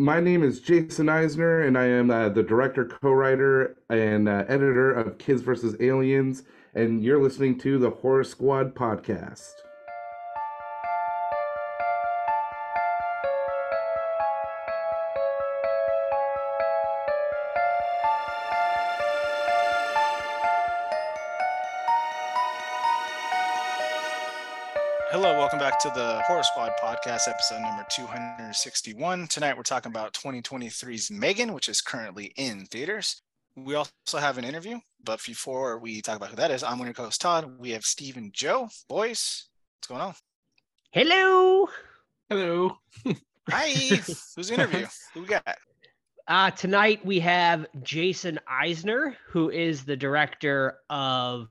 My name is Jason Eisener, and I am uh, the director, co writer, and uh, editor of Kids vs. Aliens, and you're listening to the Horror Squad podcast. Horror Squad podcast, episode number 261. Tonight we're talking about 2023's Megan, which is currently in theaters. We also have an interview, but before we talk about who that is, I'm your co-host Todd. We have Steve and Joe. Boys, what's going on? Hello. Hello. Hi. Who's the interview? Who we got? Uh, tonight we have Jason Eisener, who is the director of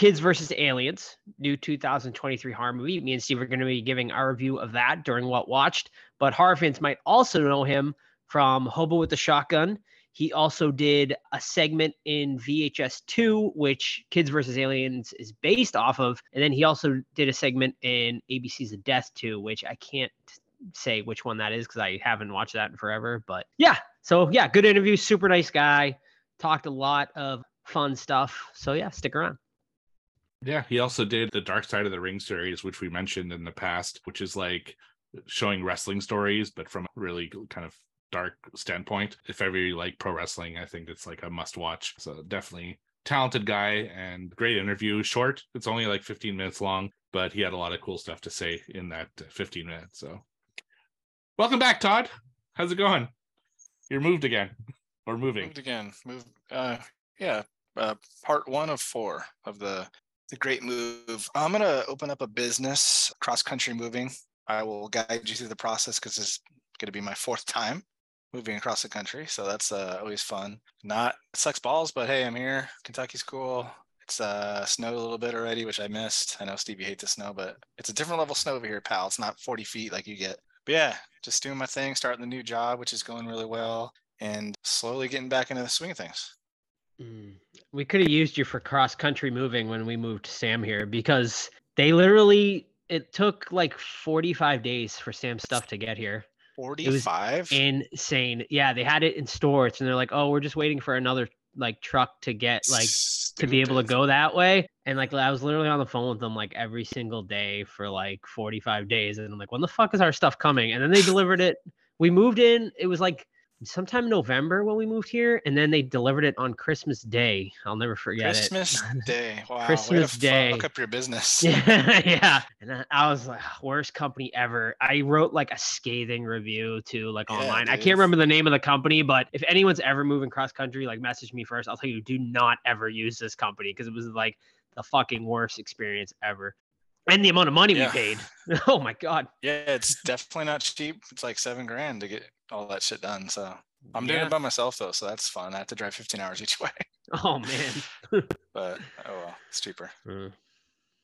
Kids versus Aliens, new 2023 horror movie. Me and Steve are going to be giving our review of that during what watched. But horror fans might also know him from Hobo with the Shotgun. He also did a segment in VHS 2, which Kids versus Aliens is based off of. And then he also did a segment in ABCs of Death 2, which I can't say which one that is because I haven't watched that in forever. But yeah, so yeah, good interview. Super nice guy. Talked a lot of fun stuff. So yeah, stick around. Yeah, he also did the Dark Side of the Ring series, which we mentioned in the past, which is like showing wrestling stories, but from a really kind of dark standpoint. If ever you like pro wrestling, I think it's like a must watch. So definitely talented guy and great interview. Short, it's only like 15 minutes long, but he had a lot of cool stuff to say in that 15 minutes. So welcome back, Todd. How's it going? You're moved again or moving? Moved again. Moved. Uh, yeah. Uh, part one of four of the great move. I'm gonna open up a business, cross country moving. I will guide you through the process because it's gonna be my fourth time moving across the country, so that's uh, always fun. Not sucks balls, but hey, I'm here. Kentucky's cool. It's uh, snowed a little bit already, which I missed. I know Stevie hates the snow, but it's a different level of snow over here, pal. It's not 40 feet like you get. But yeah, just doing my thing, starting the new job, which is going really well, and slowly getting back into the swing of things. Mm. We could have used you for cross country moving when we moved Sam here because they literally it took like 45 days for Sam's stuff to get here. 45 insane. Yeah, they had it in stores and they're like, "Oh, we're just waiting for another like truck to get like Stupid. to be able to go that way." And like I was literally on the phone with them like every single day for like 45 days and I'm like, "When the fuck is our stuff coming?" And then they delivered it. We moved in. It was like sometime November when we moved here, and then they delivered it on Christmas Day. I'll never forget Christmas it. Day. Wow. Christmas Day. Look up your business. Yeah, yeah. And I was like, worst company ever. I wrote like a scathing review to like yeah, online. Dude. I can't remember the name of the company, but if anyone's ever moving cross country, like message me first. I'll tell you, do not ever use this company because it was like the fucking worst experience ever and the amount of money yeah. we paid. Oh my god. Yeah, it's definitely not cheap. It's like seven grand to get all that shit done. So I'm yeah. doing it by myself though, so that's fun. I have to drive 15 hours each way. Oh man. but oh well, it's cheaper. Mm.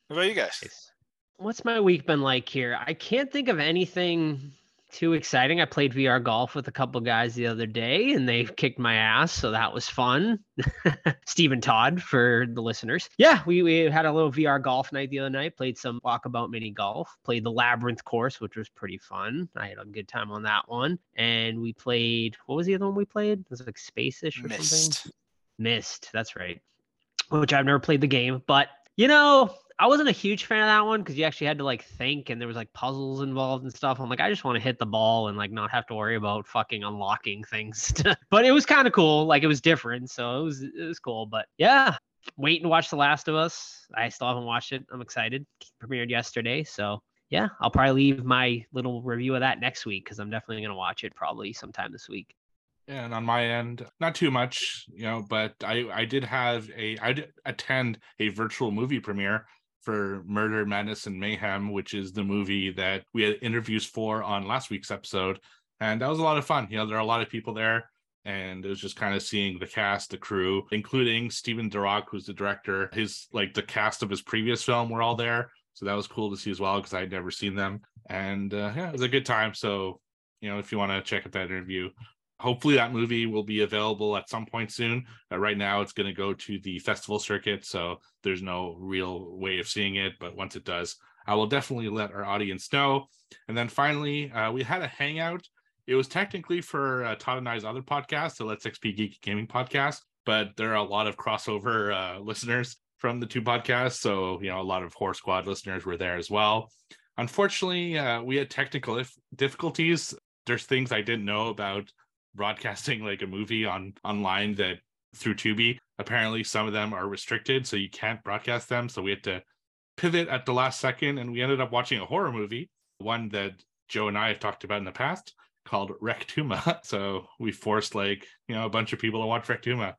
What about you guys? What's my week been like here? I can't think of anything too exciting. I played VR golf with a couple guys the other day and they kicked my ass. So that was fun. Stephen Todd for the listeners. Yeah, we, we had a little VR golf night the other night, played some walkabout mini golf, played the labyrinth course, which was pretty fun. I had a good time on that one. And we played, what was the other one we played? It was like Space-ish or Myst. something. Myst, that's right. Which I've never played the game, but you know, I wasn't a huge fan of that one because you actually had to like think and there was like puzzles involved and stuff. I'm like, I just want to hit the ball and like not have to worry about fucking unlocking things. but it was kind of cool. Like it was different. So it was it was cool. But yeah. wait and watch The Last of Us. I still haven't watched it. I'm excited. It premiered yesterday. So yeah, I'll probably leave my little review of that next week because I'm definitely gonna watch it probably sometime this week. And on my end, not too much, you know, but I I did have a I did attend a virtual movie premiere for Murder, Madness, and Mayhem, which is the movie that we had interviews for on last week's episode. And that was a lot of fun. You know, there are a lot of people there, and it was just kind of seeing the cast, the crew, including Stephen Darroch, who's the director. His like the cast of his previous film were all there. So that was cool to see as well because I had never seen them. And uh, yeah, it was a good time. So, you know, if you want to check out that interview, hopefully that movie will be available at some point soon. Uh, right now, it's going to go to the festival circuit, so there's no real way of seeing it. But once it does, I will definitely let our audience know. And then finally, uh, we had a hangout It was technically for uh, Todd and I's other podcast, the Let's XP Geek Gaming podcast, but there are a lot of crossover uh, listeners from the two podcasts. So, you know, a lot of Horror Squad listeners were there as well. Unfortunately, uh, we had technical if- difficulties. There's things I didn't know about broadcasting like a movie on online that through Tubi. Apparently, some of them are restricted, so you can't broadcast them. So we had to pivot at the last second, and we ended up watching a horror movie, one that Joe and I have talked about in the past called Rectuma. So we forced like you know a bunch of people to watch Rectuma,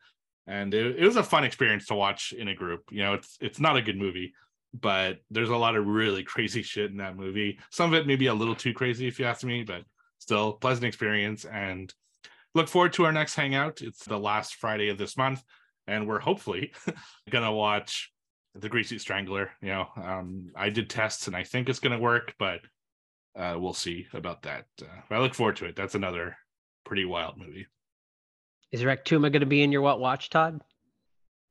and it, it was a fun experience to watch in a group. You know, it's it's not a good movie, but there's a lot of really crazy shit in that movie. Some of it maybe a little too crazy if you ask me, but still pleasant experience and look forward to our next hangout. It's the last Friday of this month, and we're hopefully gonna watch the Greasy Strangler. You know, um, I did tests and I think it's gonna work, but uh, we'll see about that. Uh, I look forward to it. That's another pretty wild movie. Is Rectuma going to be in your what watch, Todd?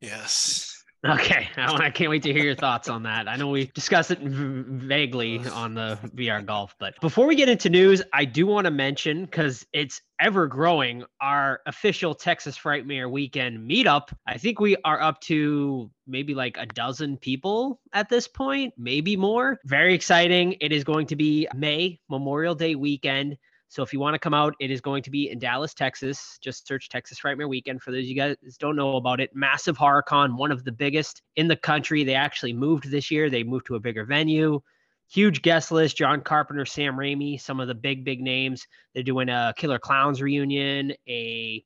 Yes. Okay, I, can't wait to hear your thoughts on that. I know we discussed it vaguely on the VR golf, but before we get into news, I do want to mention because it's ever growing our official Texas Frightmare weekend meetup. I think we are up to maybe like a dozen people at this point, maybe more. Very exciting. It is going to be May Memorial Day weekend. So if you want to come out, it is going to be in Dallas, Texas. Just search Texas Frightmare Weekend for those of you guys don't know about it. Massive horror con, one of the biggest in the country. They actually moved this year. They moved to a bigger venue. Huge guest list: John Carpenter, Sam Raimi, some of the big big names. They're doing a Killer Clowns reunion, a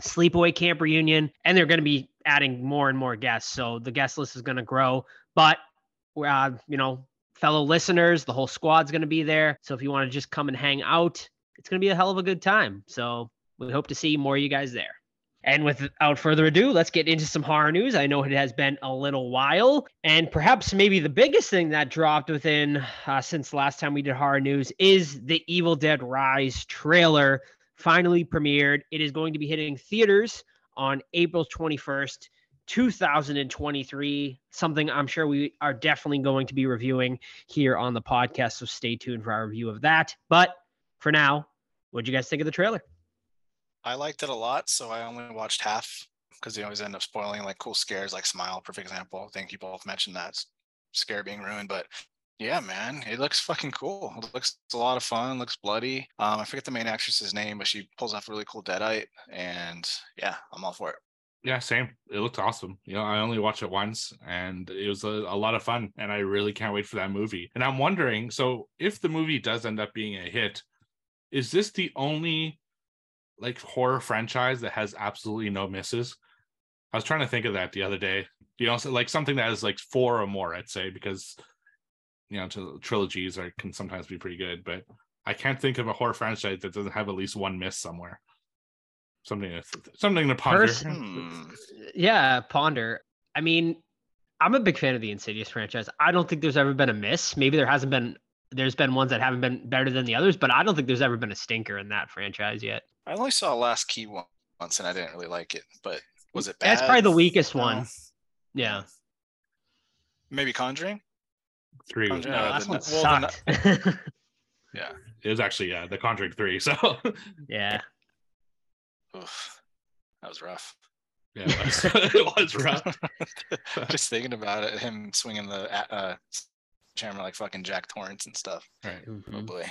Sleepaway Camp reunion, and they're going to be adding more and more guests. So the guest list is going to grow. But uh, you know, fellow listeners. The whole squad's going to be there. So if you want to just come and hang out, it's going to be a hell of a good time. So we hope to see more of you guys there. And without further ado, let's get into some horror news. I know it has been a little while, and perhaps maybe the biggest thing that dropped within uh, since last time we did horror news is the Evil Dead Rise trailer finally premiered. It is going to be hitting theaters on April 21st. 2023, something I'm sure we are definitely going to be reviewing here on the podcast. So stay tuned for our review of that. But for now, what do you guys think of the trailer? I liked it a lot, so I only watched half because they always end up spoiling like cool scares, like Smile, perfect example. I think you both mentioned that scare being ruined, but yeah, man, it looks fucking cool. It looks a lot of fun. Looks bloody. Um, I forget the main actress's name, but she pulls off a really cool deadite, and yeah, I'm all for it. Yeah, same. It looked awesome. You know, I only watched it once and it was a, a, lot of fun. And I really can't wait for that movie. And I'm wondering so, if the movie does end up being a hit, is this the only like horror franchise that has absolutely no misses? I was trying to think of that the other day. You know, like something that is like four or more, I'd say, because, you know, trilogies are can sometimes be pretty good. But I can't think of a horror franchise that doesn't have at least one miss somewhere something to something to ponder. Person, yeah, ponder. I mean, I'm a big fan of the Insidious franchise. I don't think there's ever been a miss. Maybe there hasn't been. There's been ones that haven't been better than the others, but I don't think there's ever been a stinker in that franchise yet. I only saw Last Key once, and I didn't really like it. But was it bad? That's probably the weakest no. one. Yeah. Maybe Conjuring. Three. Conjuring, no, uh, last one sucked. The, yeah. It was actually yeah, the Conjuring three. So. yeah. Oof, that was rough. Yeah, it was, it was rough. Just thinking about it, him swinging the uh, camera like fucking Jack Torrance and stuff. Right. Mm-hmm. Oh boy.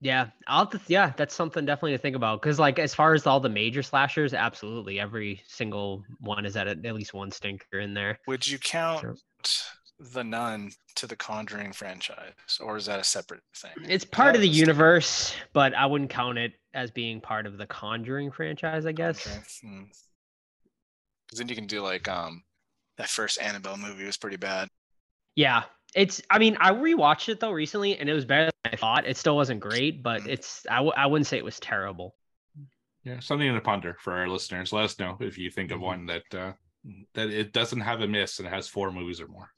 Yeah, I'll th- yeah, that's something definitely to think about because like as far as all the major slashers, absolutely every single one is at, a, at least one stinker in there. Would you count sure. The Nun to the Conjuring franchise, or is that a separate thing? It's part of the universe, but I wouldn't count it as being part of the Conjuring franchise. I guess. Because hmm. then you can do like um that first Annabelle movie was pretty bad. Yeah, it's. I mean, I rewatched it though recently, and it was better than I thought. It still wasn't great, but mm. it's. I w- I wouldn't say it was terrible. Yeah, something to ponder for our listeners. Let us know if you think of mm-hmm. one that uh, that it doesn't have a miss and has four movies or more.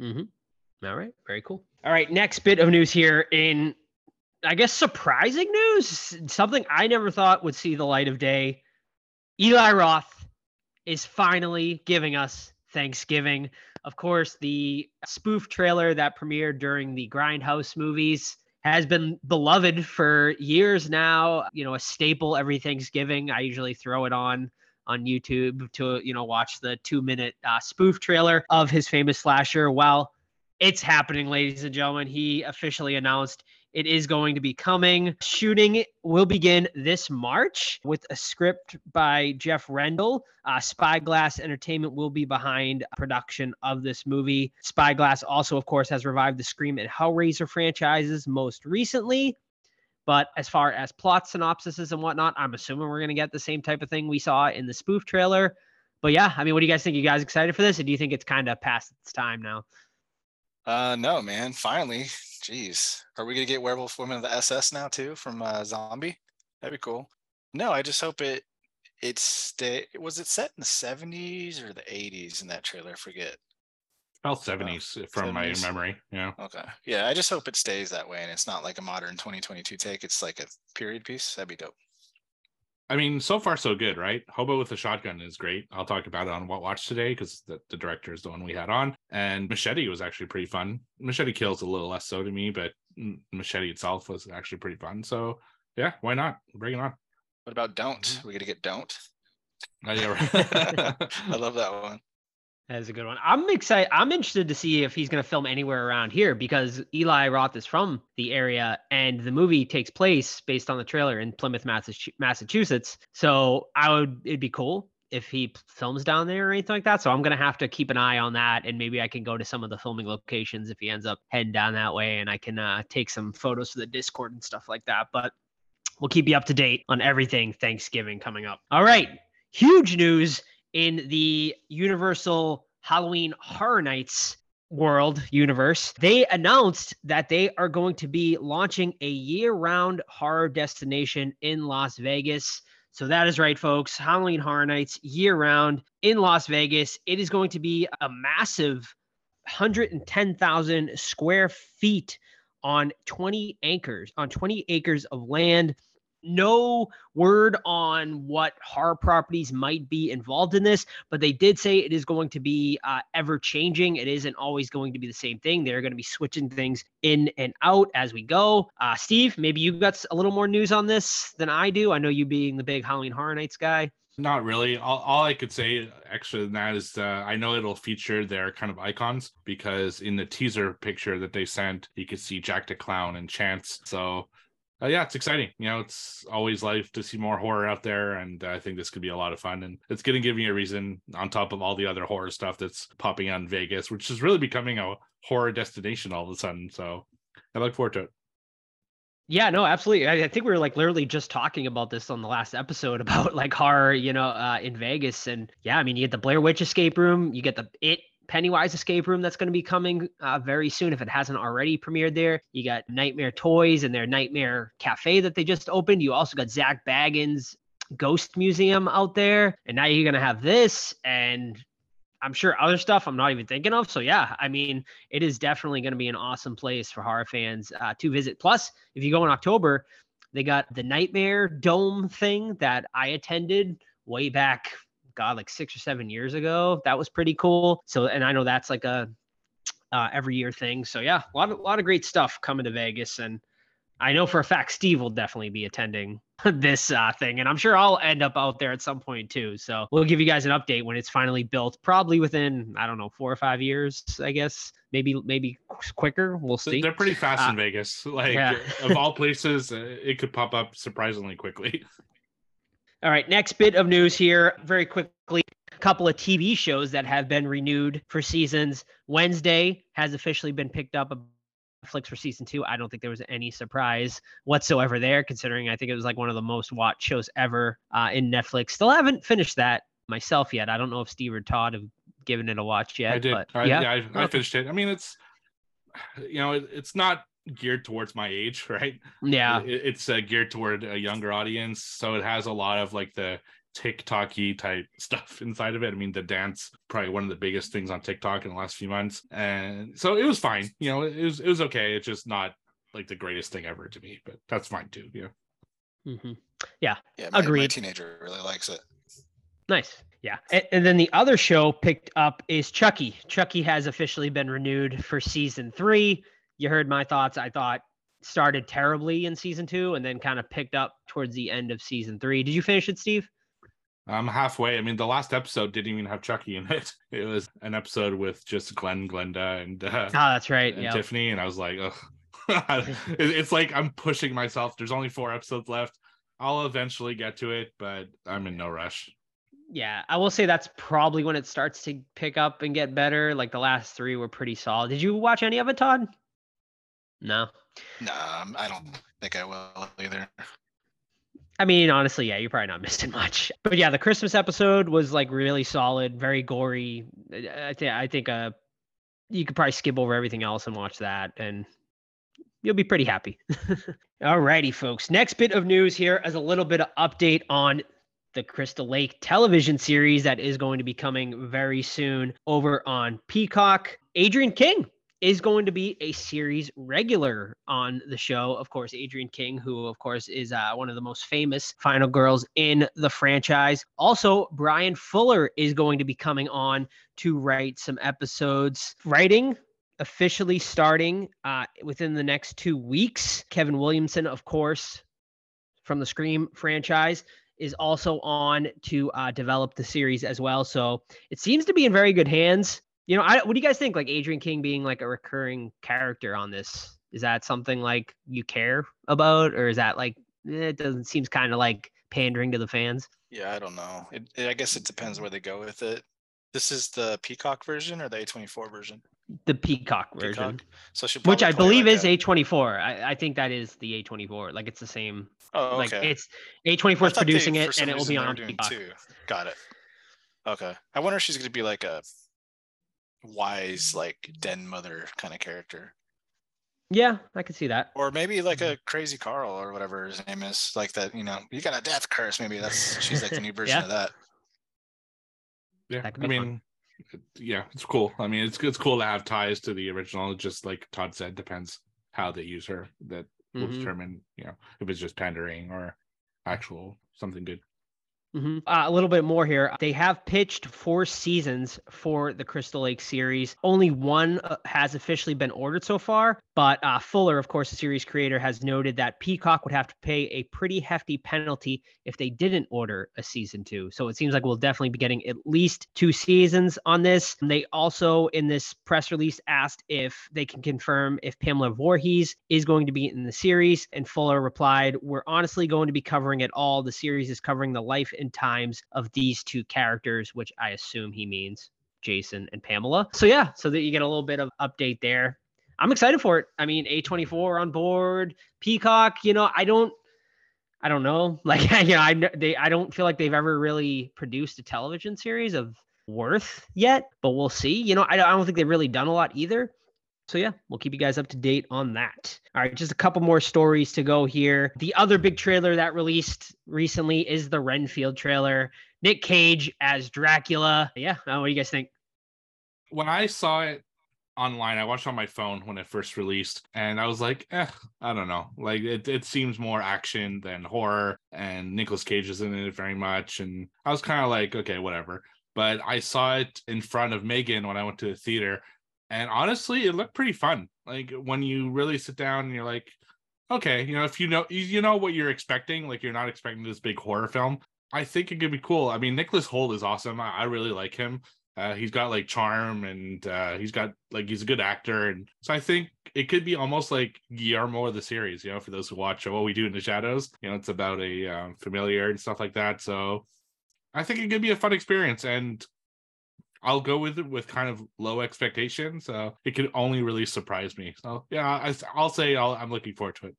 Mm-hmm. All right. Very cool. All right. Next bit of news here in, I guess, surprising news. Something I never thought would see the light of day. Eli Roth is finally giving us Thanksgiving. Of course, the spoof trailer that premiered during the Grindhouse movies has been beloved for years now. You know, a staple every Thanksgiving. I usually throw it on on YouTube to you know watch the two minute uh, spoof trailer of his famous slasher. Well, it's happening, ladies and gentlemen. He officially announced it is going to be coming. Shooting will begin this March with a script by Jeff Rendell. Uh, Spyglass Entertainment will be behind production of this movie. Spyglass also, of course, has revived the Scream and Hellraiser franchises most recently. But as far as plot synopsises and whatnot, I'm assuming we're going to get the same type of thing we saw in the spoof trailer. But yeah, I mean, what do you guys think? You guys excited for this? Or do you think it's kind of past its time now? Uh, no, man. Finally, jeez, are we gonna get Werewolf Women of the SS now too from uh, Zombie? That'd be cool. No, I just hope it. It's stay. Was it set in the seventies or the eighties in that trailer? I forget. About seventies from my memory. Yeah. Okay. Yeah, I just hope it stays that way and it's not like a modern 2022 take. It's like a period piece. That'd be dope. I mean, so far so good, right? Hobo with a Shotgun is great. I'll talk about it on What Watch today because the, the director is the one we had on. And Machete was actually pretty fun. Machete kills a little less so to me, but Machete itself was actually pretty fun. So yeah, why not? Bring it on. What about Don't? We gotta get Don't. Uh, yeah, right. I love that one. That's a good one. I'm excited. I'm interested to see if he's going to film anywhere around here because Eli Roth is from the area and the movie takes place based on the trailer in Plymouth, Massachusetts. So I would, it'd be cool if he films down there or anything like that. So I'm going to have to keep an eye on that. And maybe I can go to some of the filming locations if he ends up heading down that way and I can uh, take some photos for the Discord and stuff like that. But we'll keep you up to date on everything Thanksgiving coming up. All right. Huge news in the Universal Halloween Horror Nights world universe. They announced that they are going to be launching a year round horror destination in Las Vegas. So that is right, folks. Halloween Horror Nights year round in Las Vegas. It is going to be a massive 110,000 square feet on 20 acres, on 20 acres of land no word on what horror properties might be involved in this, but they did say it is going to be uh, ever changing. It isn't always going to be the same thing. They're going to be switching things in and out as we go. Uh, Steve, maybe you got a little more news on this than I do. I know you being the big Halloween Horror Nights guy. Not really. All, all I could say extra than that is uh, I know it'll feature their kind of icons because in the teaser picture that they sent, you could see Jack the Clown and Chance. So uh, yeah, it's exciting. You know, it's always life to see more horror out there, and I think this could be a lot of fun. And it's going to give me a reason, on top of all the other horror stuff that's popping on Vegas, which is really becoming a horror destination all of a sudden. So I look forward to it. Yeah, no, absolutely. I, I think we were like literally just talking about this on the last episode about like horror, you know, uh, in Vegas. And yeah, I mean, you get the Blair Witch escape room, you get the It Pennywise escape room that's going to be coming uh, very soon if it hasn't already premiered there. You got Nightmare Toys and their Nightmare Cafe that they just opened. You also got Zak Bagans Ghost Museum out there. And now you're going to have this and I'm sure other stuff I'm not even thinking of. So yeah, I mean, it is definitely going to be an awesome place for horror fans uh, to visit. Plus, if you go in October, they got the Nightmare Dome thing that I attended way back God, like six or seven years ago. That was pretty cool. So, and I know that's like a uh, every year thing. So yeah, a lot of a lot of great stuff coming to Vegas, and I know for a fact Steve will definitely be attending this uh, thing, and I'm sure I'll end up out there at some point too. So we'll give you guys an update when it's finally built, probably within I don't know four or five years, I guess. Maybe maybe quicker. We'll see. They're pretty fast Uh, in Vegas. Like yeah. of all places, it could pop up surprisingly quickly. All right, next bit of news here, very quickly. A couple of TV shows that have been renewed for seasons. Wednesday has officially been picked up Netflix for season two. I don't think there was any surprise whatsoever there, considering I think it was like one of the most watched shows ever uh, in Netflix. Still haven't finished that myself yet. I don't know if Steve or Todd have given it a watch yet. I did. But I, yeah, yeah, I, I finished it. I mean, it's you know, it, it's not geared towards my age, right? yeah, It- it's uh, geared toward a younger audience, so it has a lot of like the TikToky type stuff inside of it. I mean, the dance probably one of the biggest things on TikTok in the last few months, and so it was fine. You know, it was it was okay. It's just not like the greatest thing ever to me, but that's fine too. Yeah. Mm-hmm. Yeah, my, my Agreed. teenager really likes it. Nice. Yeah. And, and then the other show picked up is Chucky. Chucky has officially been renewed for season three. You heard my thoughts. I thought started terribly in season two and then kind of picked up towards the end of season three. Did you finish it, Steve? I'm halfway. I mean, the last episode didn't even have Chucky in it. It was an episode with just Glenn, Glenda, and uh, Oh, that's right. and Yeah. Tiffany, and I was like, ugh. It's like I'm pushing myself. There's only four episodes left. I'll eventually get to it, but I'm in no rush. Yeah, I will say that's probably when it starts to pick up and get better. Like the last three were pretty solid. Did you watch any of it, Todd? No. Nah, um, I don't think I will either. I mean, honestly, yeah, you're probably not missing much. But yeah, the Christmas episode was like really solid, very gory. I think I think uh you could probably skip over everything else and watch that and you'll be pretty happy. Alrighty, folks. Next bit of news here is a little bit of update on the Crystal Lake television series that is going to be coming very soon over on Peacock. Adrienne King is going to be a series regular on the show. Of course, Adrienne King, who, of course, is uh, one of the most famous final girls in the franchise. Also, Bryan Fuller is going to be coming on to write some episodes. Writing officially starting uh, within the next two weeks. Kevin Williamson, of course, from the Scream franchise, is also on to uh, develop the series as well. So it seems to be in very good hands. You know, I, what do you guys think? Like Adrienne King being like a recurring character on this, is that something like you care about, or is that like eh, it doesn't seems kind of like pandering to the fans? Yeah, I don't know. It, it- I guess it depends where they go with it. This is the Peacock version or the A24 version? The Peacock version, Peacock. So which I believe is a. A24. I, I think that is the A24. Like it's the same. Oh, Like okay. it's A24 is thought they- producing it, and it will be on Peacock. two. Got it. Okay. I wonder if she's gonna be like a wise, like den mother kind of character, Yeah, I can see that. or maybe like Mm-hmm. a crazy Carl or whatever his name is, like that. You know, you got a death curse. Maybe that's she's like the new version Yeah. of that. Yeah, That I be fun. mean, yeah, it's cool. I mean, it's it's cool to have ties to the original. Just like Todd said, depends how they use her. That will Mhm. determine, you know, if it's just pandering or actual something good. Mhm. Uh, a little bit more here. They have pitched four seasons for the Crystal Lake series. Only one uh, has officially been ordered so far, but uh, Fuller, of course, the series creator, has noted that Peacock would have to pay a pretty hefty penalty if they didn't order a season two. So it seems like we'll definitely be getting at least two seasons on this. And they also, in this press release, asked if they can confirm if Pamela Voorhees is going to be in the series. And Fuller replied, We're honestly going to be covering it all. The series is covering the life and times of these two characters, which I assume he means Jason and Pamela. So, yeah, so that you get a little bit of update there. I'm excited for it. I mean, A24 on board, Peacock, you know, I don't. I don't know. Like, you know, I they I don't feel like they've ever really produced a television series of worth yet, but we'll see. You know, I I don't think they've really done a lot either. So yeah, we'll keep you guys up to date on that. All right, just a couple more stories to go here. The other big trailer that released recently is the Renfield trailer. Nick Cage as Dracula. Yeah, uh, what do you guys think? When I saw it online, I watched on my phone when it first released, and I was like, eh, I don't know. Like it, it seems more action than horror, and Nicolas Cage is in it very much, and I was kind of like, okay, whatever. But I saw it in front of Megan when I went to the theater, and honestly, it looked pretty fun. Like when you really sit down and you're like, okay, you know, if you know you, know what you're expecting, like you're not expecting this big horror film. I think it could be cool. I mean, Nicholas Hoult is awesome. I, I really like him. Uh, he's got like charm and uh, he's got like he's a good actor, and so I think it could be almost like Guillermo of the series. You know, for those who watch What We Do in the Shadows, you know, it's about a um, familiar and stuff like that. So I think it could be a fun experience, and I'll go with it with kind of low expectations. So it could only really surprise me. So yeah, I, I'll say I'll, I'm looking forward to it.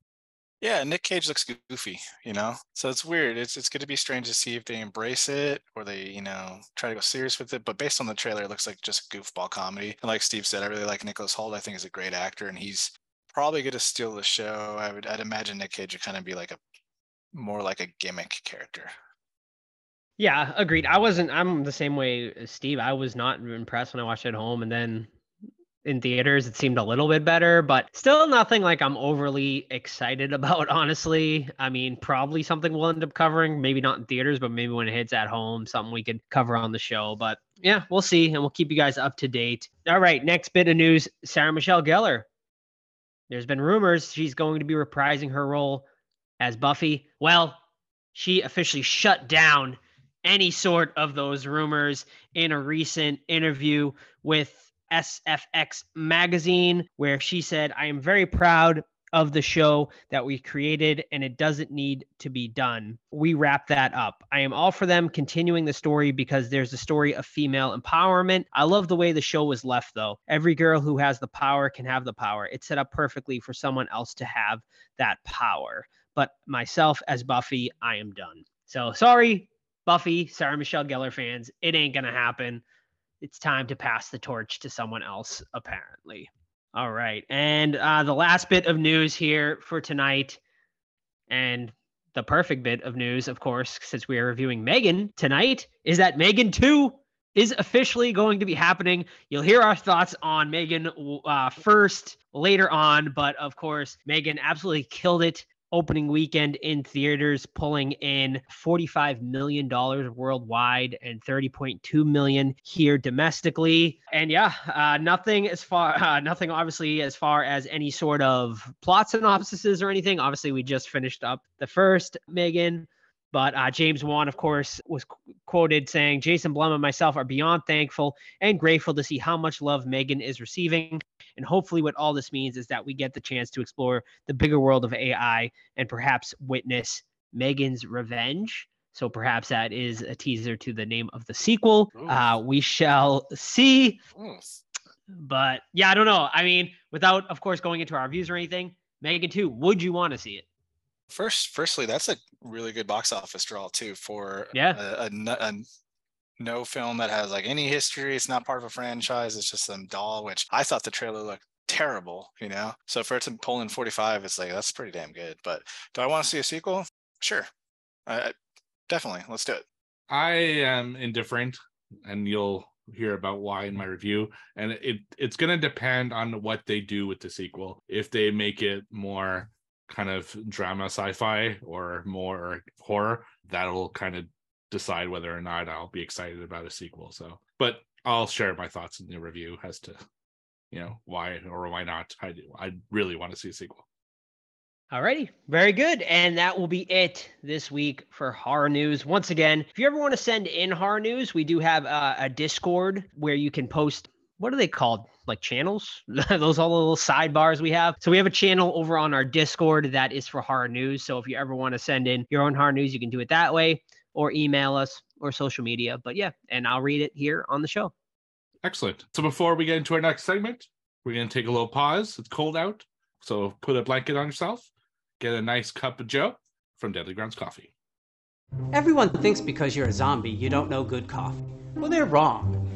Yeah, Nick Cage looks goofy, you know. So it's weird. It's it's going to be strange to see if they embrace it or they, you know, try to go serious with it. But based on the trailer, it looks like just goofball comedy. And like Steve said, I really like Nicholas Hoult. I think he's a great actor, and he's probably going to steal the show. I would, I'd imagine Nick Cage would kind of be like a more like a gimmick character. Yeah, agreed. I wasn't. I'm the same way Steve. I was not impressed when I watched it at home, and then in theaters it seemed a little bit better, but still nothing like I'm overly excited about. Honestly, I mean, probably something we'll end up covering. Maybe not in theaters, but maybe when it hits at home, something we could cover on the show. But yeah, we'll see, and we'll keep you guys up to date. All right, next bit of news: Sarah Michelle Gellar there's been rumors she's going to be reprising her role as Buffy. Well, she officially shut down any sort of those rumors in a recent interview with SFX magazine, where she said, I am very proud of the show that we created and it doesn't need to be done. We wrap that up. I am all for them continuing the story because there's a story of female empowerment. I love the way the show was left though. Every girl who has the power can have the power. It's set up perfectly for someone else to have that power. But myself as Buffy, I am done. So sorry, Buffy, Sarah Michelle Gellar fans, it ain't gonna happen. It's time to pass the torch to someone else, apparently. All right. And uh, the last bit of news here for tonight, and the perfect bit of news, of course, since we are reviewing Megan tonight, is that Megan 2 is officially going to be happening. You'll hear our thoughts on Megan uh, first later on, but of course, Megan absolutely killed it opening weekend in theaters, pulling in $45 million worldwide and 30.2 million here domestically. And yeah, uh, nothing as far, uh, nothing obviously as far as any sort of plot synopsises or anything. Obviously, we just finished up the first Megan. But uh, James Wan, of course, was qu- quoted saying, Jason Blum and myself are beyond thankful and grateful to see how much love Megan is receiving. And hopefully, what all this means is that we get the chance to explore the bigger world of AI and perhaps witness Megan's revenge. So perhaps that is a teaser to the name of the sequel. Uh, we shall see. But yeah, I don't know. I mean, without, of course, going into our views or anything, Megan 2, would you want to see it? First, firstly, that's a really good box office draw too for Yeah. a, a, a no film that has like any history. It's not part of a franchise. It's just some doll, which I thought the trailer looked terrible, you know. So for it to pull in 45, it's like that's pretty damn good. But do I want to see a sequel? Sure, I, I- definitely. Let's do it. I am indifferent, and you'll hear about why in my review. And it it's gonna depend on what they do with the sequel. If they make it more kind of drama sci-fi or more horror, that'll kind of decide whether or not I'll be excited about a sequel. So but I'll share my thoughts in the review as to you know why or why not. I do I really want to see a sequel. Alrighty, very good. And that will be it this week for horror news. Once again, if you ever want to send in horror news, we do have uh, a Discord where you can post. What are they called? Like channels? Those all the little sidebars we have. So we have a channel over on our Discord that is for horror news. So if you ever want to send in your own horror news, you can do it that way, or email us, or social media. But yeah, and I'll read it here on the show. Excellent. So before we get into our next segment, we're going to take a little pause. It's cold out. So put a blanket on yourself, get a nice cup of Joe from Deadly Grounds Coffee. Everyone thinks because you're a zombie, you don't know good coffee. Well, they're wrong.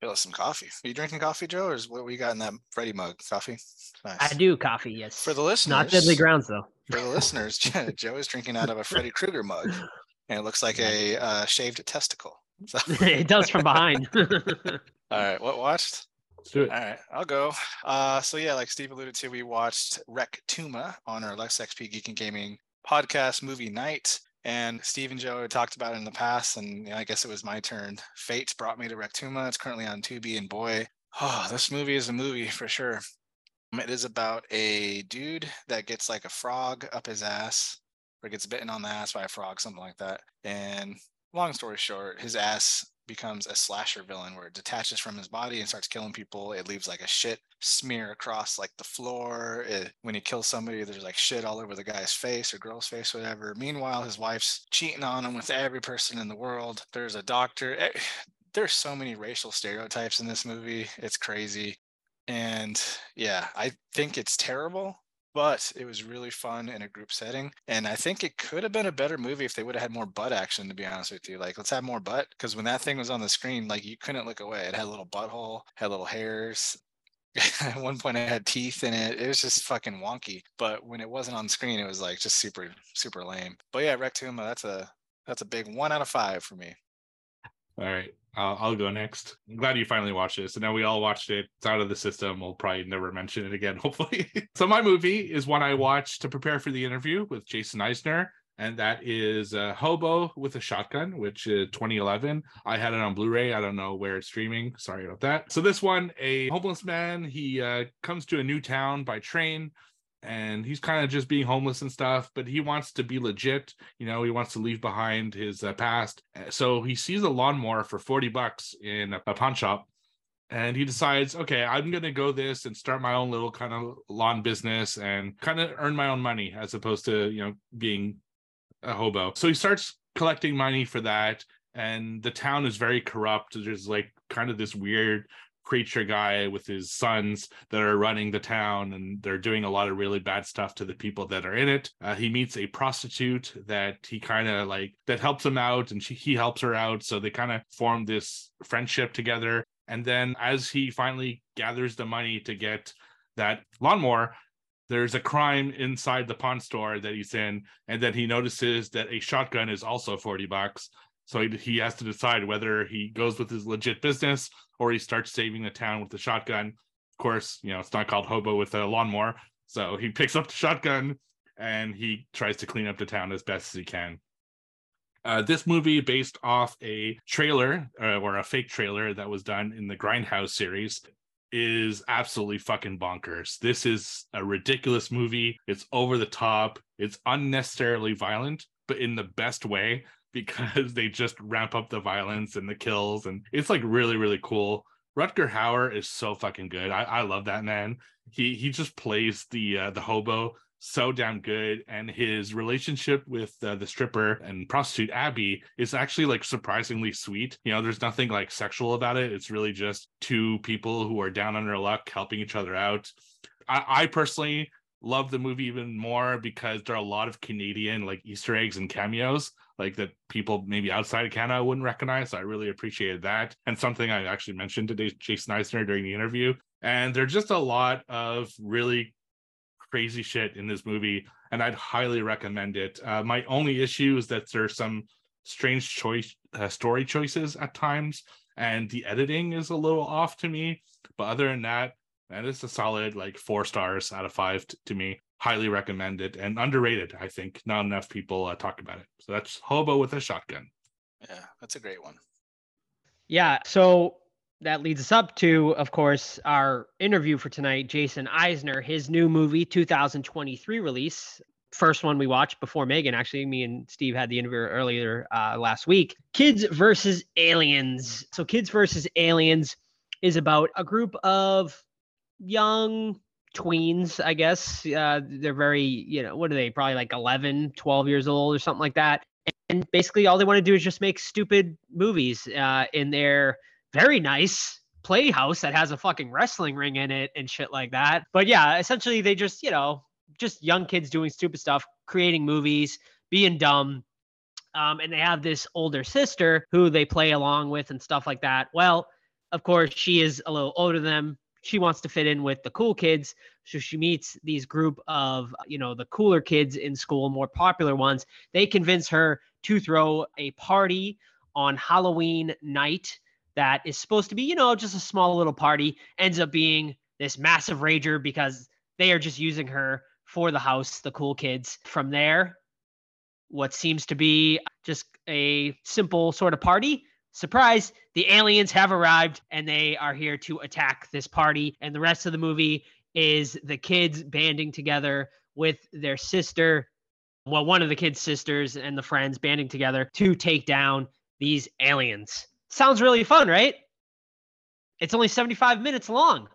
Feel some coffee. Are you drinking coffee, Joe, or is what we got in that Freddy mug? Coffee. Nice. I do coffee, yes. For the listeners, Not deadly grounds though. For the listeners, Joe is drinking out of a Freddy Krueger mug, and it looks like a uh, shaved testicle. So, it does from behind. all right, what watched? Let's do it. All right, I'll go. Uh, so yeah, like Steve alluded to, we watched Rectuma on our Let's XP Geek and Gaming podcast movie night. And Steve and Joe had talked about it in the past, and you know, I guess it was my turn. Fate brought me to Rectuma. It's currently on Tubi, and boy, oh, this movie is a movie for sure. It is about a dude that gets like a frog up his ass, or gets bitten on the ass by a frog, something like that. And long story short, his ass becomes a slasher villain where it detaches from his body and starts killing people. It leaves like a shit smear across like the floor. It, when he kills somebody, there's like shit all over the guy's face or girl's face, whatever. Meanwhile, his wife's cheating on him with every person in the world. There's a doctor. Eh, There's so many racial stereotypes in this movie. It's crazy. And yeah, I think it's terrible, but it was really fun in a group setting. And I think it could have been a better movie if they would have had more butt action, to be honest with you. Like, let's have more butt. Because when that thing was on the screen, like, you couldn't look away. It had a little butthole, had little hairs. At one point, I had teeth in it. It was just fucking wonky. But when it wasn't on screen, it was like just super, super lame. But yeah, Rectuma, that's a that's a big one out of five for me. All right, I'll, I'll go next. I'm glad you finally watched it. So now we all watched it. It's out of the system. We'll probably never mention it again, hopefully. so my movie is one I watched to prepare for the interview with Jason Eisener and that is uh, Hobo with a Shotgun, which is 2011. I had it on Blu-ray. I don't know where it's streaming. Sorry about that. So this one, a homeless man, he uh, comes to a new town by train and he's kind of just being homeless and stuff but he wants to be legit you know he wants to leave behind his uh, past so he sees a lawnmower for 40 bucks in a, a pawn shop and he decides okay i'm going to go this and start my own little kind of lawn business and kind of earn my own money as opposed to you know being a hobo. So he starts collecting money for that, and the town is very corrupt. There's like kind of this weird creature guy with his sons that are running the town and they're doing a lot of really bad stuff to the people that are in it. Uh, he meets a prostitute that he kind of like that helps him out and she, he helps her out. So they kind of form this friendship together. And then as he finally gathers the money to get that lawnmower there's a crime inside the pawn store that he's in, and then he notices that a shotgun is also 40 bucks. So he, he has to decide whether he goes with his legit business or he starts saving the town with the shotgun. Of course, you know, it's not called hobo with a lawnmower. So he picks up the shotgun and he tries to clean up the town as best as he can. Uh, this movie based off a trailer uh, or a fake trailer that was done in the Grindhouse series is absolutely fucking bonkers. This is a ridiculous movie. It's over the top. It's unnecessarily violent, but in the best way because they just ramp up the violence and the kills and it's like really really cool. Rutger Hauer is so fucking good. I, I love that man. He he just plays the uh, the hobo so damn good and his relationship with uh, the stripper and prostitute abby is actually like surprisingly sweet you know there's nothing like sexual about it it's really just two people who are down on their luck helping each other out I, I personally love the movie even more because there are a lot of canadian like easter eggs and cameos like that people maybe outside of canada wouldn't recognize so i really appreciated that and something i actually mentioned to jason eisener during the interview and there's just a lot of really crazy shit in this movie, and I'd highly recommend it. Uh, my only issue is that there's some strange choice uh, story choices at times, and the editing is a little off to me. But other than that, that is a solid like four stars out of five t- to me. Highly recommend it and underrated. I think not enough people uh, talk about it. So that's Hobo with a Shotgun. Yeah, that's a great one. Yeah. So that leads us up to, of course, our interview for tonight. Jason Eisener, his new movie, 2023 release, first one we watched before Megan. Actually, me and Steve had the interview earlier uh, last week. Kids versus Aliens. So, Kids versus Aliens is about a group of young tweens, I guess. Uh, they're very, you know, what are they? Probably like 11, 12 years old or something like that. And basically, all they want to do is just make stupid movies uh, in their very nice playhouse that has a fucking wrestling ring in it and shit like that. But yeah, essentially they just, you know, just young kids doing stupid stuff, creating movies, being dumb. Um, and they have this older sister who they play along with and stuff like that. Well, of course, she is a little older than them. She wants to fit in with the cool kids. So she meets these group of, you know, the cooler kids in school, more popular ones. They convince her to throw a party on Halloween night that is supposed to be, you know, just a small little party ends up being this massive rager because they are just using her for the house, the cool kids. From there, what seems to be just a simple sort of party. Surprise, the aliens have arrived and they are here to attack this party. And the rest of the movie is the kids banding together with their sister, well, one of the kids' sisters and the friends banding together to take down these aliens. Sounds really fun, right? It's only 75 minutes long.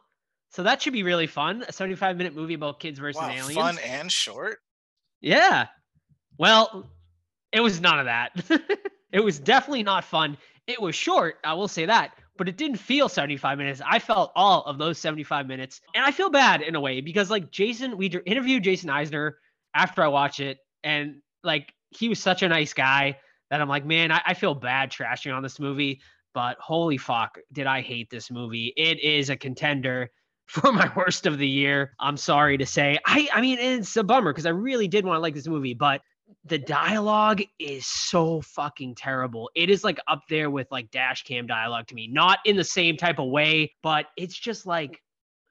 So that should be really fun. A 75 minute movie about kids versus wow, aliens. Fun and short. Yeah. Well, it was none of that. it was definitely not fun. It was short, I will say that, but it didn't feel 75 minutes. I felt all of those 75 minutes. And I feel bad in a way because like Jason, we interviewed Jason Eisener after I watched it and like he was such a nice guy that I'm like, man, I, I feel bad trashing on this movie, but holy fuck, did I hate this movie? It is a contender for my worst of the year. I'm sorry to say. I I mean it's a bummer because I really did want to like this movie, but the dialogue is so fucking terrible. It is like up there with like dash cam dialogue to me. Not in the same type of way, but it's just like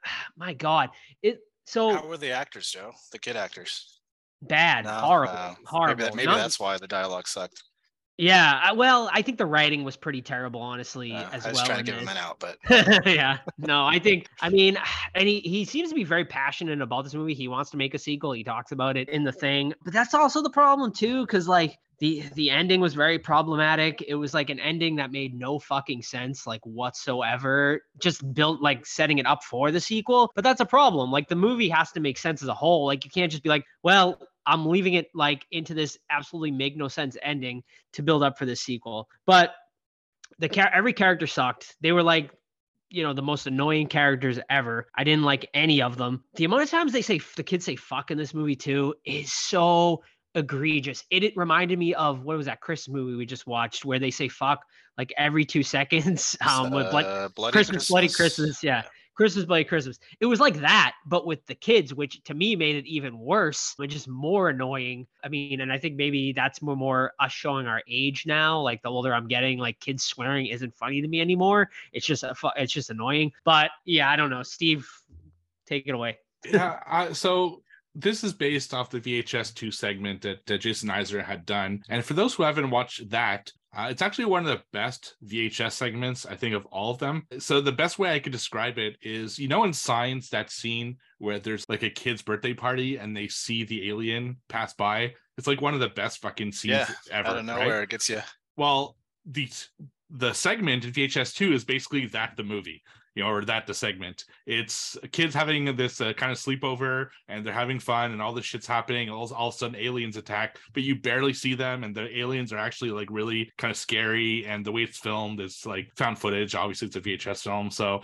my god. It so How were the actors, Joe? The kid actors. bad, No, horrible, uh, horrible. Maybe, that, maybe Not- that's why the dialogue sucked. Yeah. Well, I think the writing was pretty terrible, honestly, Uh, as I was well. trying to give him an out, but yeah. No, I think I mean and he, he seems to be very passionate about this movie. He wants to make a sequel. He talks about it in the thing. But that's also the problem too, because like the the ending was very problematic. It was like an ending that made no fucking sense, like whatsoever. Just built like setting it up for the sequel. But that's a problem. Like the movie has to make sense as a whole. Like you can't just be like, well, I'm leaving it like into this absolutely make no sense ending to build up for the sequel. But the char- every character sucked. They were like you know the most annoying characters ever. I didn't like any of them. The amount of times they say the kids say fuck in this movie too is so egregious. It, it reminded me of what was that Christmas movie we just watched where they say fuck like every two seconds. Um, with blood, uh, bloody Christmas, bloody Christmas, yeah. Christmas Bloody Christmas. It was like that, but with the kids, which to me made it even worse and just more annoying. I mean, and I think maybe that's more more us showing our age now. Like the older I'm getting, like kids swearing isn't funny to me anymore. It's just a it's just annoying. But yeah, I don't know. Steve, take it away. yeah I, so this is based off the vhs 2 segment that, that jason eisener had done and for those who haven't watched that uh, it's actually one of the best vhs segments i think of all of them so the best way i could describe it is you know in signs that scene where there's like a kid's birthday party and they see the alien pass by it's like one of the best fucking scenes Yeah, ever Out of right? nowhere, it gets you. well the the segment in vhs2 is basically that the movie you know or that the segment. It's kids having this uh, kind of sleepover and they're having fun and all this shit's happening all, all of a sudden aliens attack but you barely see them and the aliens are actually like really kind of scary and the way it's filmed is like found footage obviously it's a vhs film so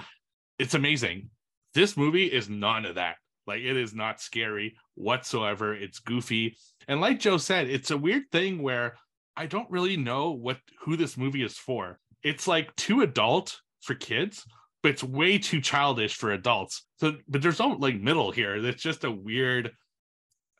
it's amazing. This movie is none of that. Like it is not scary whatsoever. It's goofy. And like joe said it's a weird thing where I don't really know what who this movie is for. It's like too adult for kids, it's way too childish for adults. So, but there's no like middle here. It's just a weird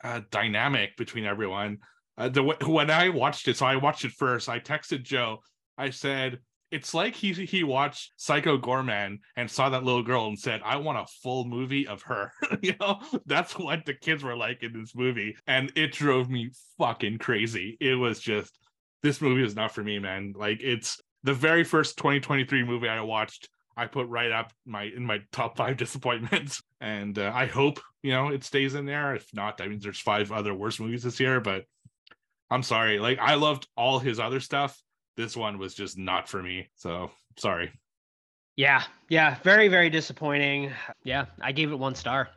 uh, dynamic between everyone. Uh, the when I watched it, so I watched it first. I texted Joe. I said it's like he he watched Psycho Goreman and saw that little girl and said, "I want a full movie of her." you know, that's what the kids were like in this movie, and it drove me fucking crazy. It was just this movie is not for me, man. Like it's the very first 2023 movie I watched. I put right up my in my top five disappointments, and uh, I hope you know it stays in there. If not, that means there's five other worse movies this year. But I'm sorry, like I loved all his other stuff. This one was just not for me. So sorry. Yeah, yeah, very very disappointing. Yeah, I gave it one star.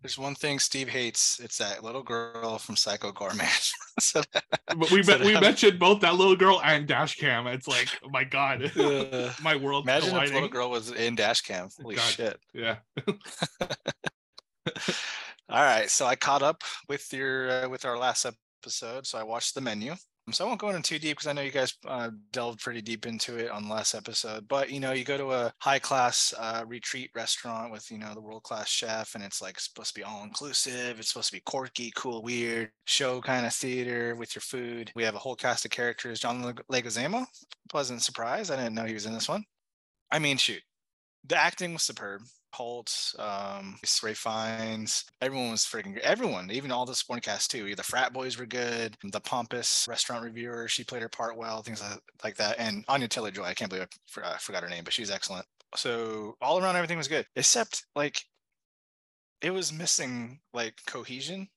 There's one thing Steve hates. It's that little girl from Psycho Goreman. so, But we So we that- mentioned both that little girl and dash cam. It's like, oh my god, uh, my world. imagine if little girl was in dash cam. Holy God. shit. Yeah. All right, so I caught up with your uh, with our last episode. So I watched the menu. So I won't go into too deep because I know you guys uh, delved pretty deep into it on the last episode. But you know, you go to a high class uh, retreat restaurant with you know the world class chef, and it's like supposed to be all inclusive. It's supposed to be quirky, cool, weird show kind of theater with your food. We have a whole cast of characters. John Leg- Leguizamo, pleasant surprise. I didn't know he was in this one. I mean, shoot, the acting was superb. Hoult, um, Ray Fiennes, everyone was freaking good. Everyone, even all the supporting cast too. The frat boys were good. The pompous restaurant reviewer, she played her part well. Things like, that. And Anya Taylor Joy, I can't believe I forgot her name, but she was excellent. So all around, everything was good, except like it was missing like cohesion.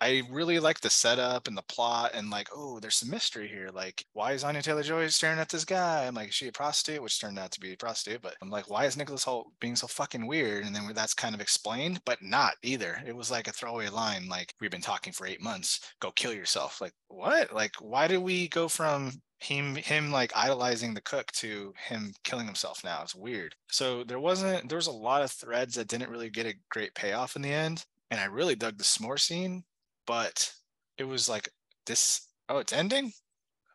I really like the setup and the plot and like, oh, there's some mystery here. Like, why is Anya Taylor Joy staring at this guy? I'm like, is she a prostitute? Which turned out to be a prostitute, but I'm like, why is Nicholas Hoult being so fucking weird? And then that's kind of explained, but not either. It was like a throwaway line, like, we've been talking for eight months. Go kill yourself. Like, what? Like, why do we go from him him like idolizing the cook to him killing himself now? It's weird. So there wasn't there was a lot of threads that didn't really get a great payoff in the end. And I really dug the s'more scene but it was like this oh it's ending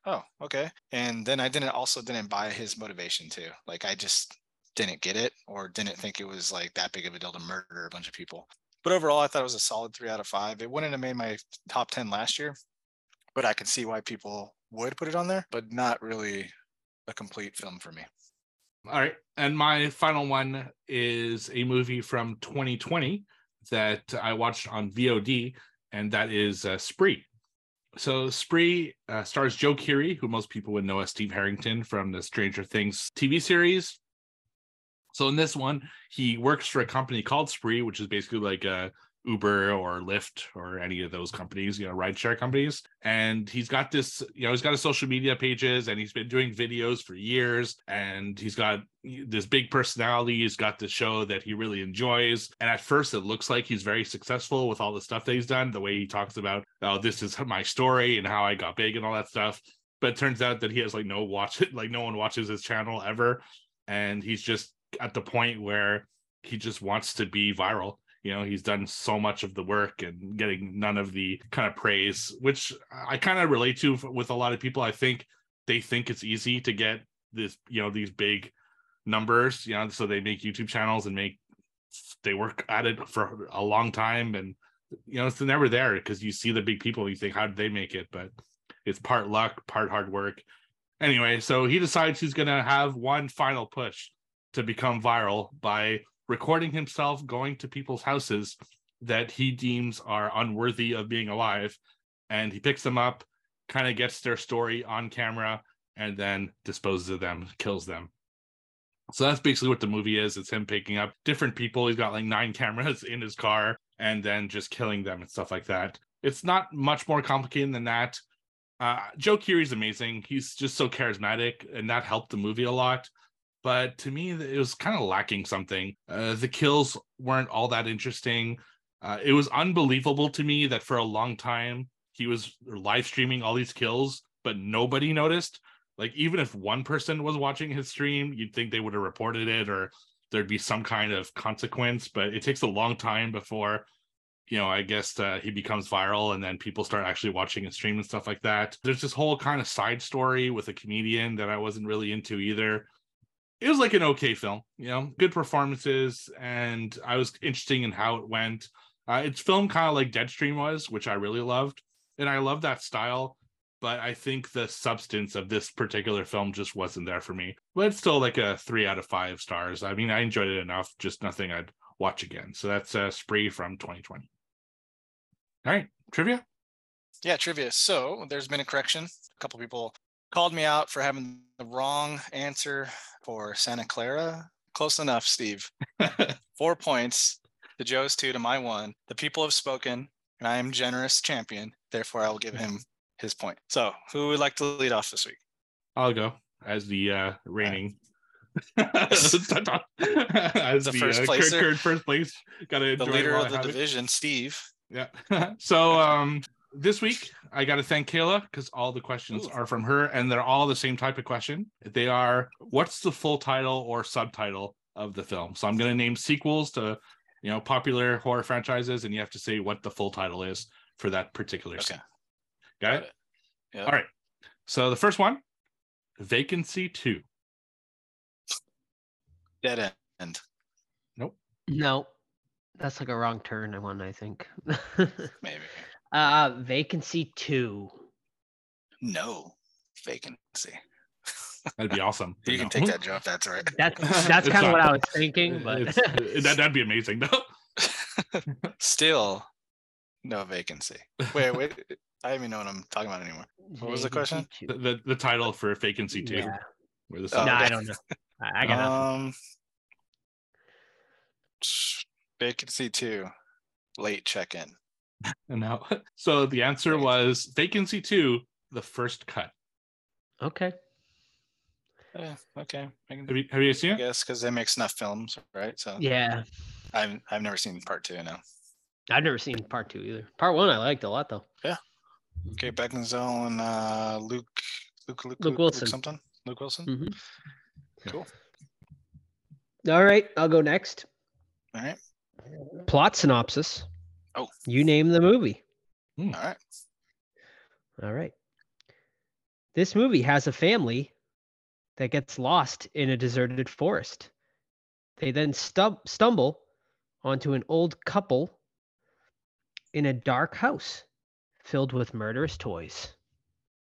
oh okay and then i didn't also didn't buy his motivation too like i just didn't get it or didn't think it was like that big of a deal to murder a bunch of people. But overall, I thought it was a solid three out of five. It wouldn't have made my top 10 last year, but I can see why people would put it on there, but not really a complete film for me. All right. And my final one is a movie from 2020 that I watched on VOD, and that is uh, Spree. So Spree uh, stars Joe Keery, who most people would know as Steve Harrington from the Stranger Things TV series. So in this one, he works for a company called Spree, which is basically like a Uber or Lyft or any of those companies, you know, rideshare companies. And he's got this, you know, he's got his social media pages and he's been doing videos for years. And he's got this big personality. He's got the show that he really enjoys. And at first, it looks like he's very successful with all the stuff that he's done, the way he talks about, oh, this is my story and how I got big and all that stuff. But it turns out that he has like no watch like no one watches his channel ever. And he's just at the point where he just wants to be viral you know he's done so much of the work and getting none of the kind of praise which i kind of relate to with a lot of people. I think they think it's easy to get this you know these big numbers you know so they make youtube channels and make they work at it for a long time and you know it's never there because you see the big people you think how did they make it? But it's part luck part hard work. Anyway so he decides he's going to have one final push to become viral by recording himself going to people's houses that he deems are unworthy of being alive. And he picks them up, kind of gets their story on camera, and then disposes of them, kills them. So that's basically what the movie is. It's him picking up different people. He's got like nine cameras in his car and then just killing them and stuff like that. It's not much more complicated than that. Uh, Joe Keery's amazing. He's just so charismatic, and that helped the movie a lot but to me it was kind of lacking something. Uh, the kills weren't all that interesting. Uh, it was unbelievable to me that for a long time he was live streaming all these kills but nobody noticed. Like even if one person was watching his stream you'd think they would have reported it or there'd be some kind of consequence but it takes a long time before you know i guess uh, he becomes viral and then people start actually watching his stream and stuff like that. There's this whole kind of side story with a comedian that i wasn't really into either it was like an okay film, you know, good performances, and I was interesting in how it went. Uh, it's filmed kind of like Deadstream was, which I really loved, and I love that style. But I think the substance of this particular film just wasn't there for me. But it's still like a three out of five stars. I mean, I enjoyed it enough, just nothing I'd watch again. So that's a Spree from 2020. All right, trivia. Yeah, trivia. So there's been a correction. A couple people called me out for having the wrong answer for Santa Clara. Close enough, Steve. Four points to Joe's two to my one. The people have spoken, and I am generous champion. Therefore, I will give him his point. So, who would like to lead off this week? I'll go as the uh reigning. as the, first uh, placer. Kurt, Kurt first place. Got to The leader of the division, Steve. Yeah. so um this week I got to thank Kayla because all the questions Ooh. are from her and they're all the same type of question. They are what's the full title or subtitle of the film? So I'm going to name sequels to you know popular horror franchises and you have to say what the full title is for that particular Okay. scene. Got it? Yep. All right. So the first one, Vacancy 2. Dead end. Nope. No, that's like a wrong turn. I won, I think. Maybe. Uh, vacancy two. No vacancy. That'd be awesome. You can No. take that, Joe, if that's all right. That's that's kind of what I was thinking, but It's- that, that'd be amazing though. Still no vacancy. Wait, wait. I don't even know what I'm talking about anymore. What was the question? The, the, the title for Vacancy 2. Yeah. Where the Oh, no. I don't know. I, I got nothing. Um, vacancy two, late check-in. And now, so the answer was Vacancy 2, the first cut. Okay. Okay, I can Have you, have you seen I it? guess because they make snuff films, right? So Yeah. I've I've never seen part two. No. I've never seen part two either. Part one I liked a lot though. Yeah. Okay, Beckinsale and uh, Luke, Luke, Luke, Luke, Wilson. something. Luke Wilson. Mhm. Cool. All right, I'll go next. All right. Plot synopsis. Oh. You name the movie. Hmm. All right. All right. This movie has a family that gets lost in a deserted forest They then stum- stumble onto an old couple in a dark house filled with murderous toys.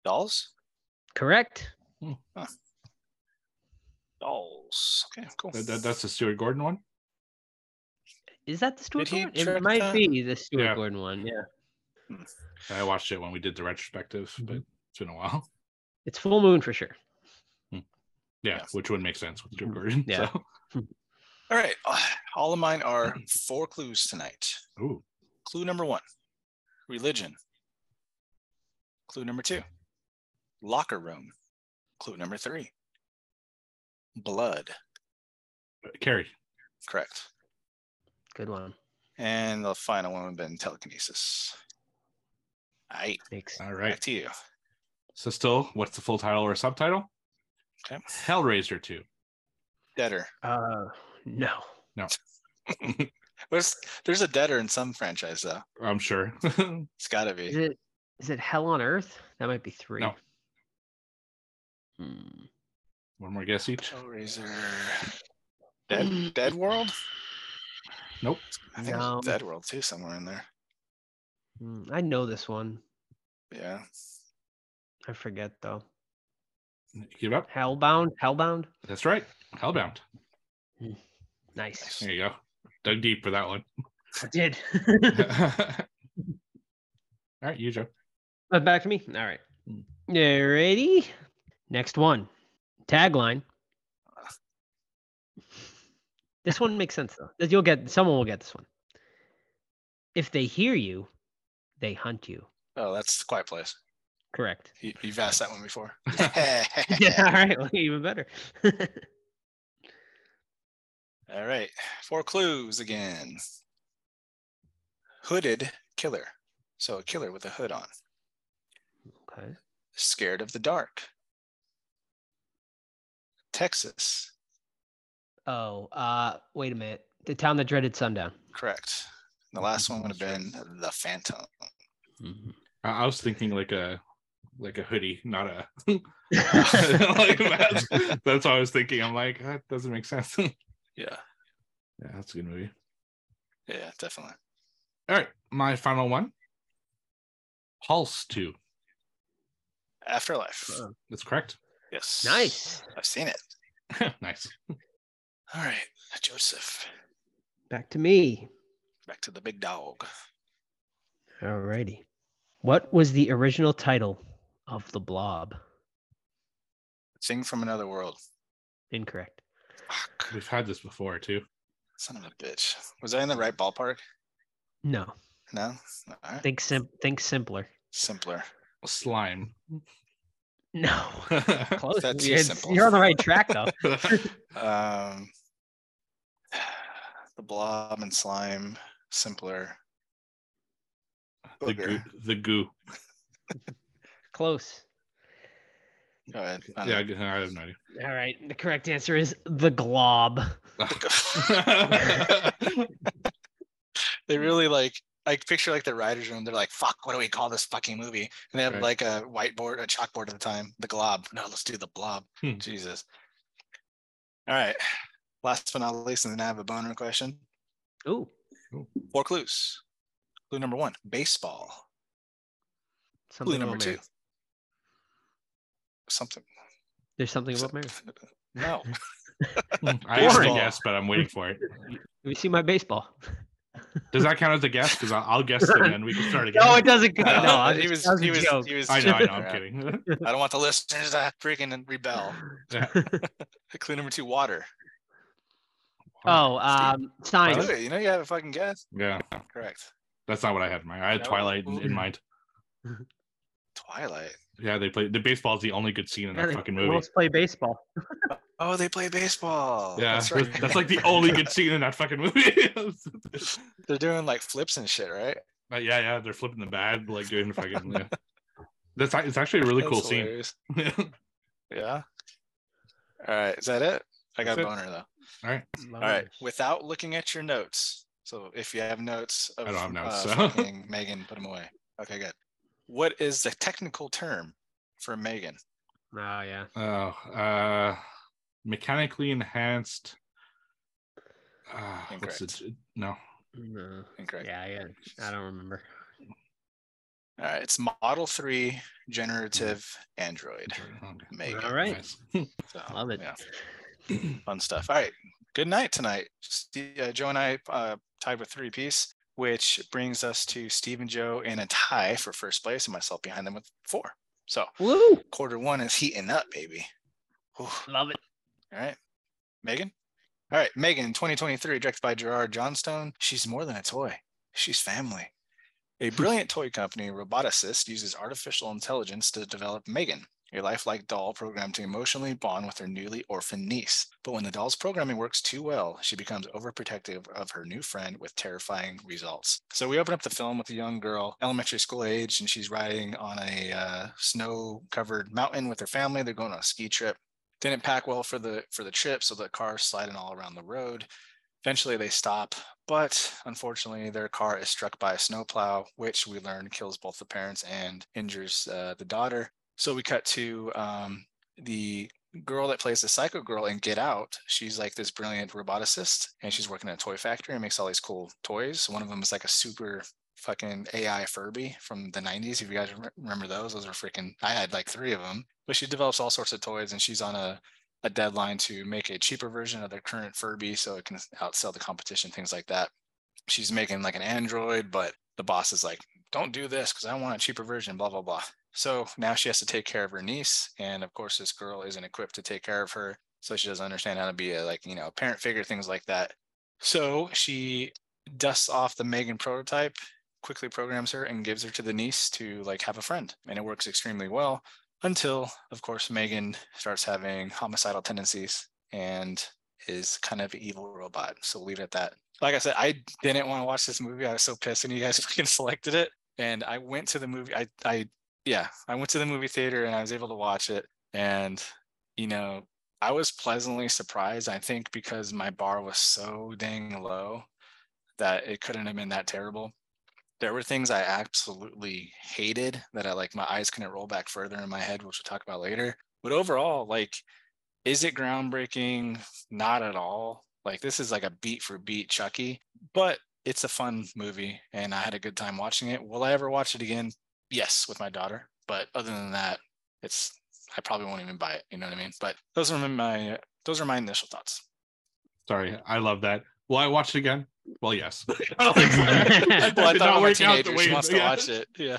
Dolls? Correct. Hmm. Dolls. Okay, cool. That, that- that's the Stuart Gordon one. Is that the Stuart Gordon? It might that? be the Stuart Yeah. Gordon one. Yeah. I watched it when we did the retrospective, Mm-hmm. but it's been a while. It's full moon for sure. Yeah, Yeah. which would make sense with Stuart Gordon. Yeah. So. All right. All of mine are four clues tonight. Ooh, Clue number one religion. Clue number two locker room. Clue number three blood. Carrie. Correct. Good one. And the final one would have been telekinesis. All right. Makes All Back to you. So still, what's the full title or subtitle? Okay. Hellraiser 2. Deader. uh no. No. there's, there's a deader in some franchise, though. I'm sure. It's got to be. Is it is it Hell on Earth? That might be three. No. Hmm. One more guess each. Hellraiser. Dead, Dead World? Nope. I think No. there's Dead World, too, somewhere in there. Hmm, I know this one. Yeah. I forget though. Give up. Hellbound. Hellbound. That's right. Hellbound. Nice. There you go. Dug deep for that one. I did. All right, you Joe. Uh, Back to me. All right. Hmm. Ready? Next one. Tagline. This one makes sense though. You'll get someone will get this one. If they hear you, they hunt you. Oh, that's Quiet Place. Correct. You, you've asked that one before. yeah. All right. Well, even better. All right. Four clues again. Hooded killer. So a killer with a hood on. okay. Scared of the dark. Texas. Oh, uh, wait a minute. The town that dreaded sundown. Correct. The last one would have been the Phantom. I, I was thinking like a like a hoodie, not a like a mask. That's what I was thinking. I'm like, that doesn't make sense. yeah, Yeah. that's a good movie. Yeah, definitely. All right, my final one. Pulse 2. Afterlife. Uh, That's correct. Yes. Nice. I've seen it. nice. All right. Joseph. Back to me. Back to the big dog. Alrighty. What was the original title of the blob? Sing from another world. Incorrect. Fuck. We've had this before too. Son of a bitch. Was I in the right ballpark? No. No? All right. Think sim think simpler. Simpler. Well, slime. No. Close. That's too You're, simple. you're on the right track though. Um, the blob and slime. Simpler. the goo. The goo. Close. Go ahead. I Yeah, I, I have no idea. All right. The correct answer is the glob. they really like I picture like the writers room. They're like, "Fuck, what do we call this fucking movie?" And they have Right. like a whiteboard, a chalkboard at the time. The glob. No, let's do the blob. Hmm. Jesus. All right. Last but not least, and then I have a boner question. Ooh. Four clues. Clue number one: baseball. Clue Something number two. Mary. Something. There's something about Mary. No. I have a guess, but I'm waiting for it. Let me see my baseball. Does that count as a guess? Because I'll, I'll guess it and then we can start again. No, it doesn't. count. No, I he was, was. He was a was. joke. He was. I know, I know. I'm kidding. I don't want the listeners to freaking rebel. Yeah. Clue number two: water. Oh, um, Do science. You know you have a fucking guess. yeah, Correct. that's not what I had in mind. I had No. Twilight in, in mind. Twilight. Yeah, they play the baseball is the only good scene in Yeah, that fucking movie. Let's play baseball. Oh, they play baseball. Yeah, that's that's, right. that's like the only good scene in that fucking movie. They're doing like flips and shit, right? But yeah, yeah, they're flipping the bad, like doing the fucking. Yeah. That's it's actually a really cool hilarious. scene. Yeah. All right. Is that it? I got a That's it. boner though. All right, All right. Without looking at your notes. So if you have notes of I don't have notes, uh, so. Megan, put them away. Okay, good. What is the technical term for Megan? Oh yeah. Oh, uh, mechanically enhanced Uh, what's Incorrect. it? No. No. Incorrect. Yeah, yeah. I don't remember. All right, it's Model 3 generative Android. Okay. Megan. All right. Nice. So, Love it. Yeah. Fun stuff. All right. Good night tonight. Uh, Joe and I uh, tied with three piece, which brings us to Steve and Joe in a tie for first place, and myself behind them with four. So Woo! quarter one is heating up, baby. Whew. Love it. All right. Megan? All right. Megan, 2023, directed by Gerard Johnstone. She's more than a toy, she's family. A brilliant toy company, Roboticist, uses artificial intelligence to develop Megan, a lifelike doll programmed to emotionally bond with her newly orphaned niece. But when the doll's programming works too well, she becomes overprotective of her new friend with terrifying results. So we open up the film with a young girl, elementary school age, and she's riding on a uh, snow-covered mountain with her family. They're going on a ski trip didn't pack well for the for the trip so the car's sliding all around the road eventually they stop but unfortunately their car is struck by a snowplow which we learn kills both the parents and injures uh, the daughter so we cut to um, the girl that plays the psycho girl in get out she's like this brilliant roboticist and she's working at a toy factory and makes all these cool toys one of them is like a super fucking ai furby from the 90s if you guys remember those those are freaking i had like three of them but she develops all sorts of toys and she's on a, a deadline to make a cheaper version of their current Furby so it can outsell the competition, things like that. She's making like an Android, but the boss is like, don't do this because I want a cheaper version, blah, blah, blah. So now she has to take care of her niece. And of course, this girl isn't equipped to take care of her. So she doesn't understand how to be a like, you know, parent figure, things like that. So she dusts off the Megan prototype, quickly programs her and gives her to the niece to like have a friend. And it works extremely well until of course megan starts having homicidal tendencies and is kind of an evil robot so we'll leave it at that like i said i didn't want to watch this movie i was so pissed when you guys fucking selected it and i went to the movie i i yeah i went to the movie theater and i was able to watch it and you know i was pleasantly surprised i think because my bar was so dang low that it couldn't have been that terrible there were things I absolutely hated that I like my eyes couldn't roll back further in my head, which we'll talk about later. But overall, like, is it groundbreaking? Not at all. Like, this is like a beat for beat Chucky, but it's a fun movie and I had a good time watching it. Will I ever watch it again? Yes, with my daughter. But other than that, it's I probably won't even buy it. You know what I mean? But those are my those are my initial thoughts. Sorry, I love that. Will I watch it again? Well, yes. well, I That thought did not about my work out the teenager. She wants to yeah. watch it. Yeah.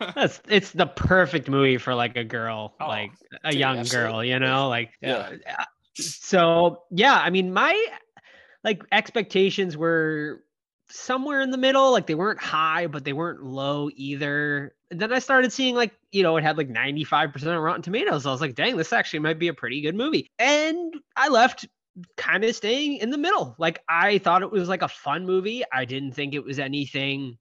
That's it's the perfect movie for like a girl, Oh, like a dude, young absolutely. girl, you know, like Yeah. uh, so yeah, I mean my like expectations were somewhere in the middle, like they weren't high, but they weren't low either. Then I started seeing like, you know, it had like 95% of Rotten Tomatoes. I was like, dang, this actually might be a pretty good movie. And I left kind of staying in the middle. Like I thought it was like a fun movie. I didn't think it was anything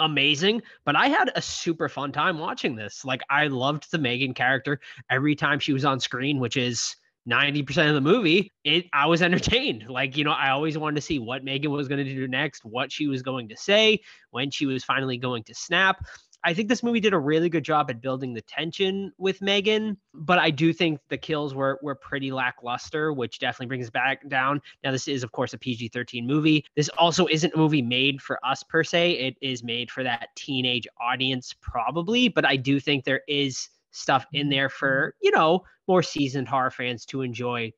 amazing, but I had a super fun time watching this. Like I loved the Megan character every time she was on screen, which is 90% of the movie. It I was entertained. Like, you know, I always wanted to see what Megan was going to do next, what she was going to say, when she was finally going to snap. I think this movie did a really good job at building the tension with Megan, but I do think the kills were were pretty lackluster, which definitely brings it back down. Now, this is of course a PG-13 movie. This also isn't a movie made for us per se. It is made for that teenage audience, probably, but I do think there is stuff in there for you know more seasoned horror fans to enjoy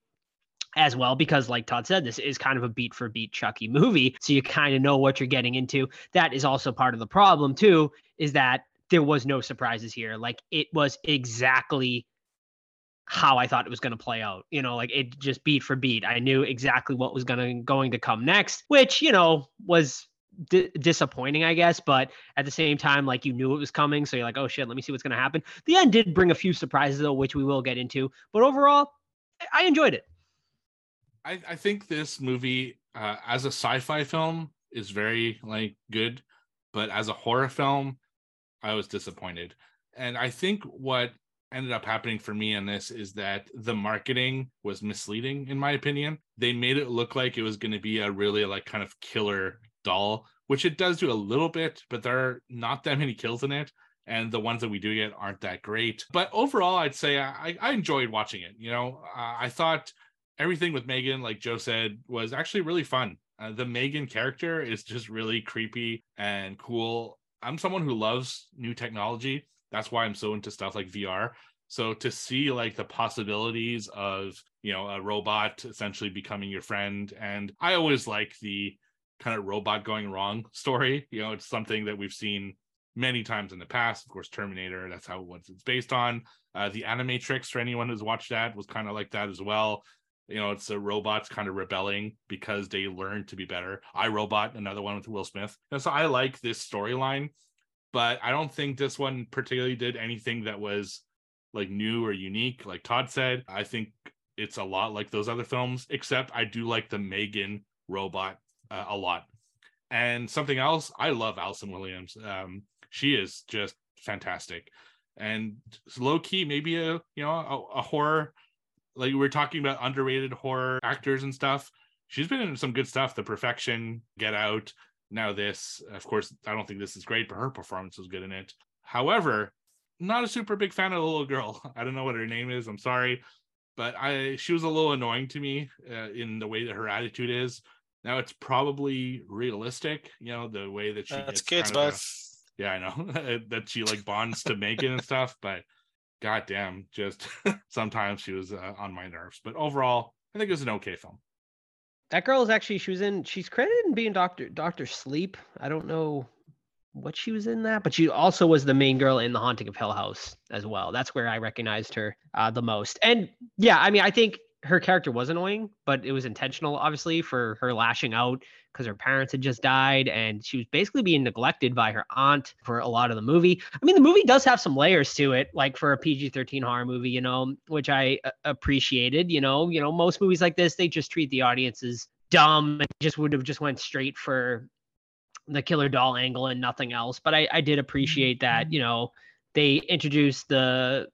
as well because like todd said this is kind of a beat for beat chucky movie so you kind of know what you're getting into that is also part of the problem too is that there was no surprises here. Like it was exactly how i thought it was going to play out you know like it just beat for beat. I knew exactly what was going to going to come next which you know was di- disappointing i guess but at the same time like you knew it was coming so you're like oh shit let me see what's going to happen. The end did bring a few surprises though which we will get into but overall I- i enjoyed it. I, I think this movie, uh, as a sci-fi film, is very like good, but as a horror film, I was disappointed. And I think what ended up happening for me in this is that the marketing was misleading, in my opinion. They made it look like it was going to be a really like kind of killer doll, which it does do a little bit, but there are not that many kills in it. And the ones that we do get aren't that great. But overall, I'd say I, I enjoyed watching it. You know, I thought everything with Megan, like Joe said, was actually really fun. Uh, the Megan character is just really creepy and cool. I'm someone who loves new technology. That's why I'm so into stuff like VR. So to see like the possibilities of, you know, a robot essentially becoming your friend. And I always like the kind of robot going wrong story. You know, it's something that we've seen many times in the past. Of course, Terminator, that's how what it's based on. Uh, the Animatrix, for anyone who's watched that, was kind of like that as well you know it's the robots kind of rebelling because they learn to be better. I robot another one with will smith. And so i like this storyline but i don't think this one particularly did anything that was like new or unique like todd said. I think it's a lot like those other films except i do like the megan robot uh, a lot. And something else i love allison williams. Um, she is just fantastic. And low key maybe a you know a, a horror like we are talking about underrated horror actors and stuff. She's been in some good stuff. The Perfection, Get Out, now this. Of course, I don't think this is great, but her performance was good in it. However, not a super big fan of the little girl. I don't know what her name is. I'm sorry, but I she was a little annoying to me uh, in the way that her attitude is. Now it's probably realistic, you know, the way that she. That's kids, but. Yeah, I know that she like bonds to Megan and stuff, but goddamn, just sometimes she was uh, on my nerves. But overall, I think it was an okay film. That girl is actually she was in she's credited in being Doctor Doctor Sleep. I don't know what she was in that, but she also was the main girl in The Haunting of Hill House as well. That's where I recognized her uh, the most. And yeah, I mean, I think her character was annoying, but it was intentional, obviously, for her lashing out because her parents had just died and she was basically being neglected by her aunt for a lot of the movie. I mean, the movie does have some layers to it, like for a PG-13 horror movie, you know, which I uh, appreciated. You know, you know, most movies like this, they just treat the audience as dumb and just would have just went straight for the killer doll angle and nothing else. But I, I did appreciate that, you know, they introduced the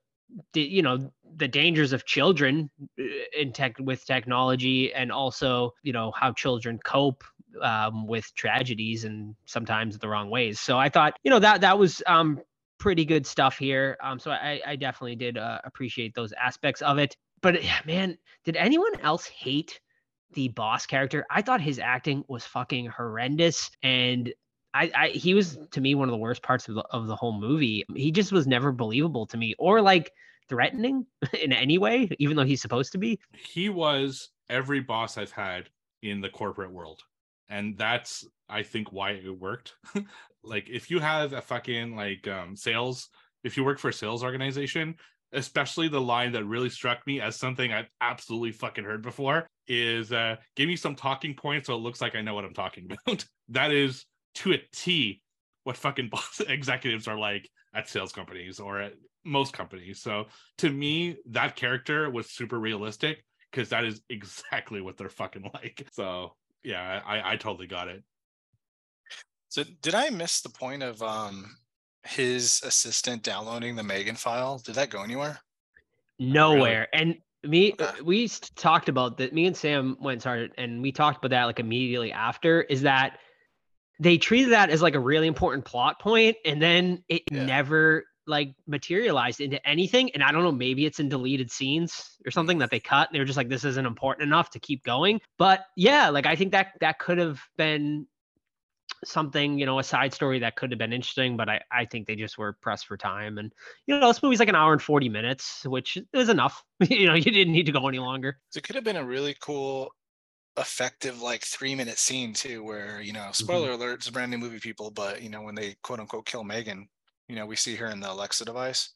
you know the dangers of children uh, in tech with technology and also you know how children cope um, with tragedies and sometimes the wrong ways. So i thought you know that that was um, pretty good stuff here. Um, so i, I definitely did uh, appreciate those aspects of it. But man did anyone else hate the boss character? I thought his acting was fucking horrendous. And I, I, he was to me one of the worst parts of the of the whole movie. He just was never believable to me, or like threatening in any way, even though he's supposed to be. He was every boss I've had in the corporate world. And that's I think why it worked. like if you have a fucking like um sales, if you work for a sales organization, especially the line that really struck me as something I've absolutely fucking heard before is uh give me some talking points so it looks like I know what I'm talking about. that is to a T what fucking boss executives are like at sales companies or at most companies. So to me, that character was super realistic because that is exactly what they're fucking like. So yeah, I, I totally got it. So did I miss the point of um his assistant downloading the Megan file? Did that go anywhere? Nowhere. Really? And me uh, we talked about that me and sam went and started and we talked about that like immediately after is that they treated that as like a really important plot point and then it yeah. never like materialized into anything. And I don't know, maybe it's in deleted scenes or something that they cut. They're just like, this isn't important enough to keep going. But yeah, like I think that that could have been something, you know, a side story that could have been interesting, but I, I think they just were pressed for time. And, you know, this movie's like an hour and 40 minutes, which is enough. you know, you didn't need to go any longer. So it could have been a really cool, effective, like three minute scene too, where, you know, mm-hmm. spoiler mm-hmm. alert, it's a brand new movie, people, but, you know, when they quote unquote kill Megan, you know we see here in the Alexa device.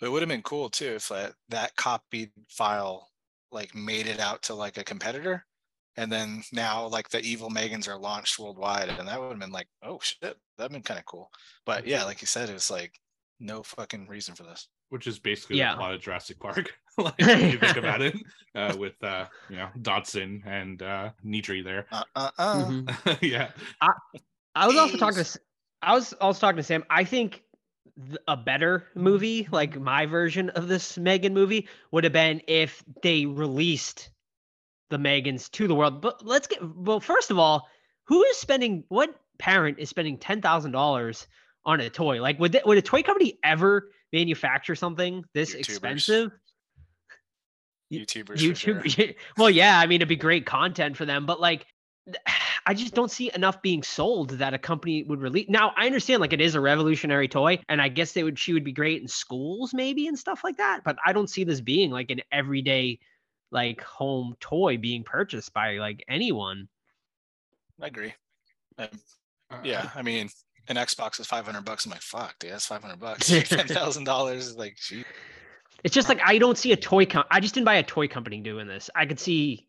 But it would have been cool too if that that copied file like made it out to like a competitor, and then now like the evil Megans are launched worldwide, and that would have been like, oh shit, that'd been kind of cool. But yeah, like you said, it was like no fucking reason for this. Which is basically yeah. a lot of Jurassic Park, like when you think about it, uh, with uh, you know Dodgson and uh, Nedry there. Uh, uh, uh. Mm-hmm. yeah. I, I was also talking to I was also talking to Sam. I think a better movie, like my version of this Megan movie, would have been if they released the Megans to the world. But let's get well. First of all, who is spending? What parent is spending ten thousand dollars on a toy? Like, would they, would a toy company ever manufacture something this YouTubers. expensive? YouTubers. for sure. YouTube. well, yeah, I mean, it'd be great content for them, but like, I just don't see enough being sold that a company would release. Now, I understand like it is a revolutionary toy, and I guess they would she would be great in schools maybe and stuff like that. But I don't see this being like an everyday like home toy being purchased by like anyone. I agree. Um, yeah, I mean, an Xbox is five hundred bucks. I'm like, fuck, dude, that's five hundred bucks. Ten thousand dollars is like, gee. It's just like I don't see a toy. Com- I just didn't buy a toy company doing this. I could see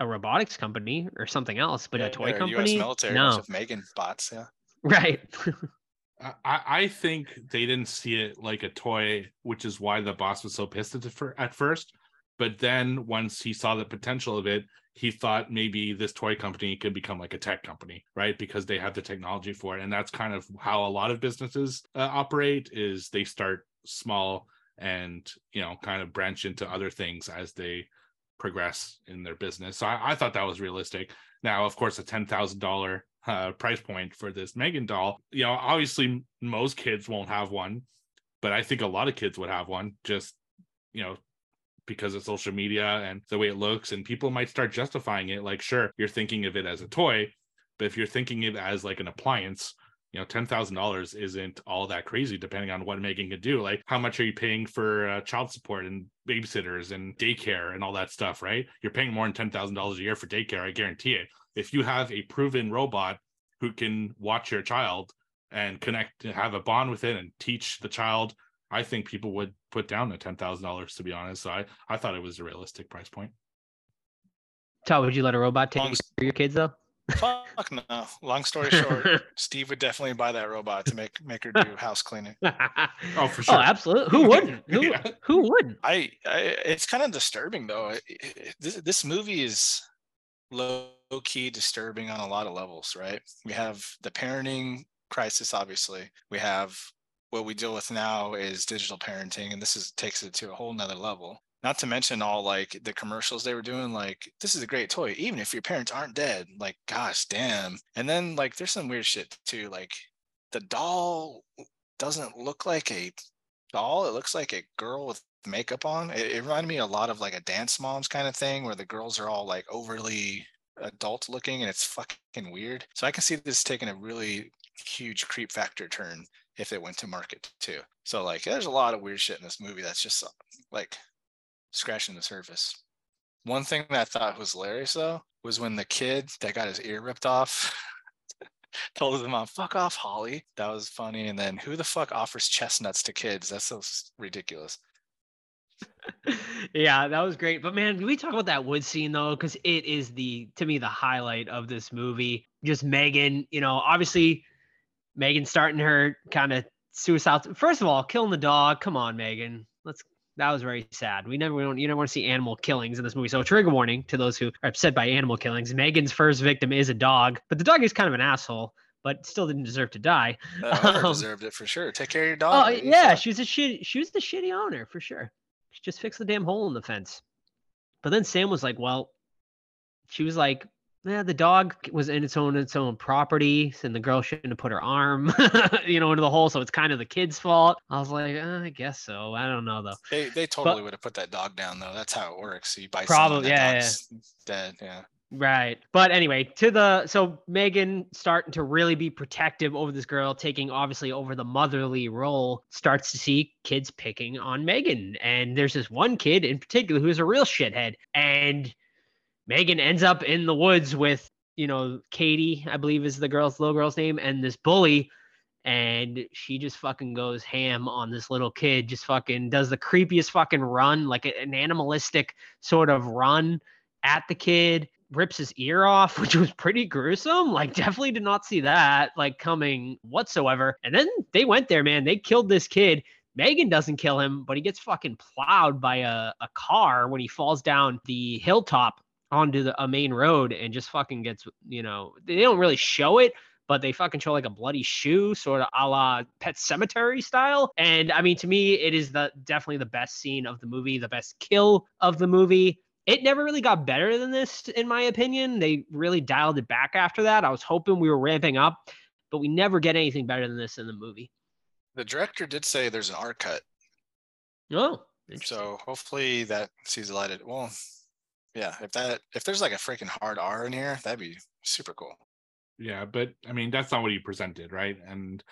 a robotics company or something else, but a toy company, U.S. military, no, of Megan bots. Yeah, right? I, I I think they didn't see it like a toy, which is why the boss was so pissed at, at first. But then once he saw the potential of it, he thought maybe this toy company could become like a tech company, right? Because they have the technology for it, and that's kind of how a lot of businesses uh, operate. Is they start small and you know kind of branch into other things as they progress in their business. So I, I thought that was realistic. Now, of course, a ten thousand dollar uh, price point for this Megan doll. You know, obviously most kids won't have one, but I think a lot of kids would have one. Just you know, because of social media and the way it looks, and people might start justifying it. Like, sure, you're thinking of it as a toy, but if you're thinking of it as like an appliance. You know, ten thousand dollars isn't all that crazy, depending on what Megan could do. Like, how much are you paying for uh, child support and babysitters and daycare and all that stuff? Right? You're paying more than ten thousand dollars a year for daycare. I guarantee it if you have a proven robot who can watch your child and connect have a bond with it and teach the child i think people would put down the $10000 to be honest so i i thought it was a realistic price point Todd, would you let a robot take Long care of your kids though? Fuck no. Long story short, Steve would definitely buy that robot to make make her do house cleaning. oh for oh, sure. Oh, absolutely. Who wouldn't? Who, Yeah. who wouldn't? I, I it's kind of disturbing though. It- it- This this movie is low key disturbing on a lot of levels, right? We have the parenting crisis, obviously. We have what we deal with now is digital parenting, and this is takes it to a whole nother level. Not to mention all like the commercials they were doing, like this is a great toy, even if your parents aren't dead. Like, gosh, damn. And then like there's some weird shit too. Like the doll doesn't look like a doll. It looks like a girl with makeup on. It, it reminded me a lot of like a dance moms kind of thing where the girls are all like overly adult looking and it's fucking weird. So I can see this taking a really huge creep factor turn if it went to market too. So like there's a lot of weird shit in this movie that's just like scratching the surface. One thing that I thought was hilarious though was when the kid that got his ear ripped off told his mom, fuck off, Holly. That was funny. And then who the fuck offers chestnuts to kids? That's so ridiculous. yeah, that was great. But man, can we talk about that wood scene though? Because it is the to me the highlight of this movie. Just Megan, you know, obviously Megan starting her kind of suicide. First of all, killing the dog. Come on, Megan. That was very sad. We never, we don't, you never want to see animal killings in this movie. So, trigger warning to those who are upset by animal killings. Megan's first victim is a dog, but the dog is kind of an asshole, but still didn't deserve to die. Owner Um, deserved it for sure. Take care of your Oh dog. lady. yeah, she was a shit. She was the shitty owner for sure. She just fixed the damn hole in the fence. But then Sam was like, "Well," she was like, "Yeah, the dog was in its own its own property, and the girl shouldn't have put her arm, you know, into the hole, so it's kind of the kid's fault." I was like, uh, "I guess so. I don't know though." They they totally would have put that dog down though. That's how it works. You buy Probably, yeah, yeah. dog's dead. Yeah. Right. But anyway, to the so Megan starting to really be protective over this girl, taking obviously over the motherly role, starts to see kids picking on Megan. And there's this one kid in particular who's a real shithead. And Megan ends up in the woods with, you know, Katie, I believe is the girl's little girl's name, and this bully. And she just fucking goes ham on this little kid, just fucking does the creepiest fucking run, like an animalistic sort of run at the kid rips his ear off, which was pretty gruesome. Like, definitely did not see that like coming whatsoever. And then they went there, man. They killed this kid. Megan doesn't kill him, but he gets fucking plowed by a, a car when he falls down the hilltop onto the, a main road and just fucking gets, you know, they don't really show it, but they fucking show like a bloody shoe, sort of a la Pet Sematary style. And I mean, to me, it is the definitely the best scene of the movie, the best kill of the movie it never really got better than this, in my opinion. They really dialed it back after that. I was hoping we were ramping up, but we never get anything better than this in the movie. The director did say there's an R cut. Oh, So hopefully that sees the light. Of, well, yeah. If that if there's like a freaking hard R in here, that'd be super cool. Yeah, but I mean that's not what he presented, right? And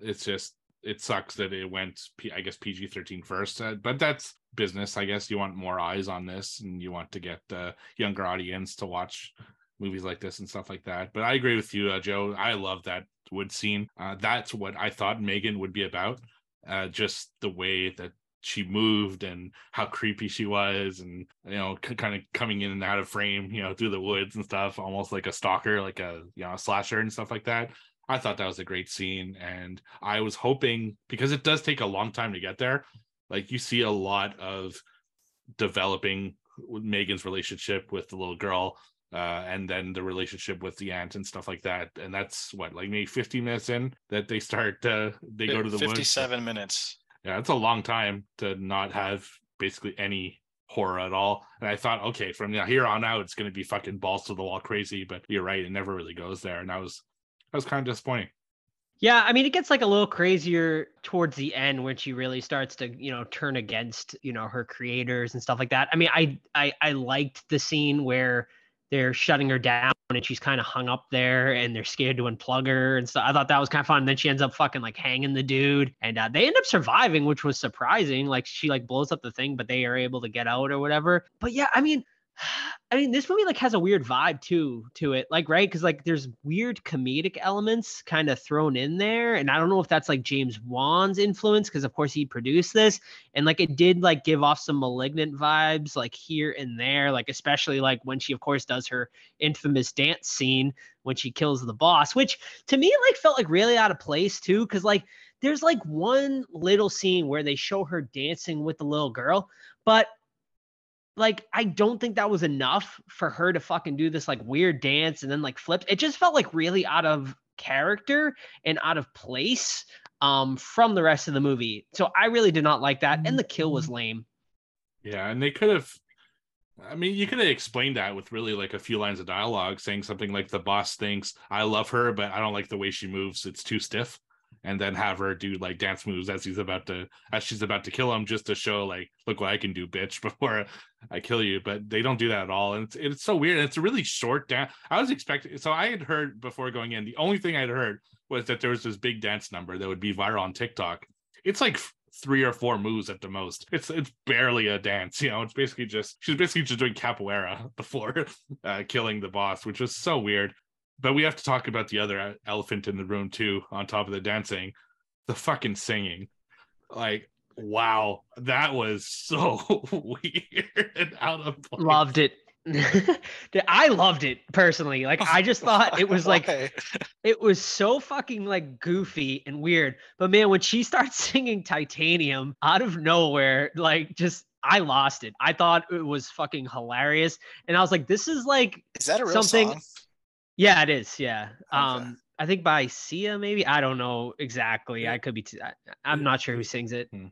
it's just it sucks that it went I guess PG 13 first, uh, but that's business. I guess you want more eyes on this, and you want to get the younger audience to watch movies like this and stuff like that. But I agree with you, uh, Joe. I love that wood scene. Uh, that's what I thought Megan would be about. Uh, just the way that she moved and how creepy she was and you know c- kind of coming in and out of frame you know through the woods and stuff almost like a stalker like a you know a slasher and stuff like that i thought that was a great scene and i was hoping because it does take a long time to get there like you see a lot of developing megan's relationship with the little girl uh, and then the relationship with the aunt and stuff like that and that's what like maybe 50 minutes in that they start uh they go to the woods 57 minutes. Yeah, it's a long time to not have basically any horror at all. And I thought, okay, from here on out, it's going to be fucking balls to the wall crazy. But you're right, it never really goes there, and I was, I was kind of disappointing. Yeah, I mean, it gets like a little crazier towards the end when she really starts to, you know, turn against, you know, her creators and stuff like that. I mean, I I I liked the scene where they're shutting her down and she's kind of hung up there and they're scared to unplug her and stuff. I thought that was kind of fun. And then she ends up fucking like hanging the dude and uh, they end up surviving, which was surprising. Like she like blows up the thing, but they are able to get out or whatever. But yeah, I mean, I mean, this movie like has a weird vibe too to it, like right, because like there's weird comedic elements kind of thrown in there, and I don't know if that's like James Wan's influence, because of course he produced this, and like it did like give off some malignant vibes like here and there, like especially like when she of course does her infamous dance scene when she kills the boss, which to me like felt like really out of place too, because like there's like one little scene where they show her dancing with the little girl, but like I don't think that was enough for her to fucking do this like weird dance and then like flips. It just felt like really out of character and out of place um from the rest of the movie. So I really did not like that and the kill was lame. Yeah, and they could have. I mean, you could have explained that with really like a few lines of dialogue, saying something like, "The boss thinks I love her, but I don't like the way she moves; it's too stiff." And then have her do like dance moves as he's about to, as she's about to kill him, just to show like, "Look what I can do, bitch!" Before I kill you. But they don't do that at all, and it's it's so weird. It's a really short dance. I was expecting. So I had heard before going in. The only thing I'd heard was that there was this big dance number that would be viral on TikTok. It's like three or four moves at the most. It's it's barely a dance, you know. It's basically just she's basically just doing capoeira before uh, killing the boss, which was so weird. But we have to talk about the other elephant in the room too. On top of the dancing, the fucking singing, like wow, that was so weird and out of place. Loved it. I loved it personally. Like I just thought it was like it was so fucking like goofy and weird. But man, when she starts singing Titanium out of nowhere, like just I lost it. I thought it was fucking hilarious. And I was like, this is like is that a real something- song? Yeah, it is. Yeah. Okay. Um I think by Sia maybe. I don't know exactly. Yeah. I could be t- I, I'm not sure who sings it. Hmm.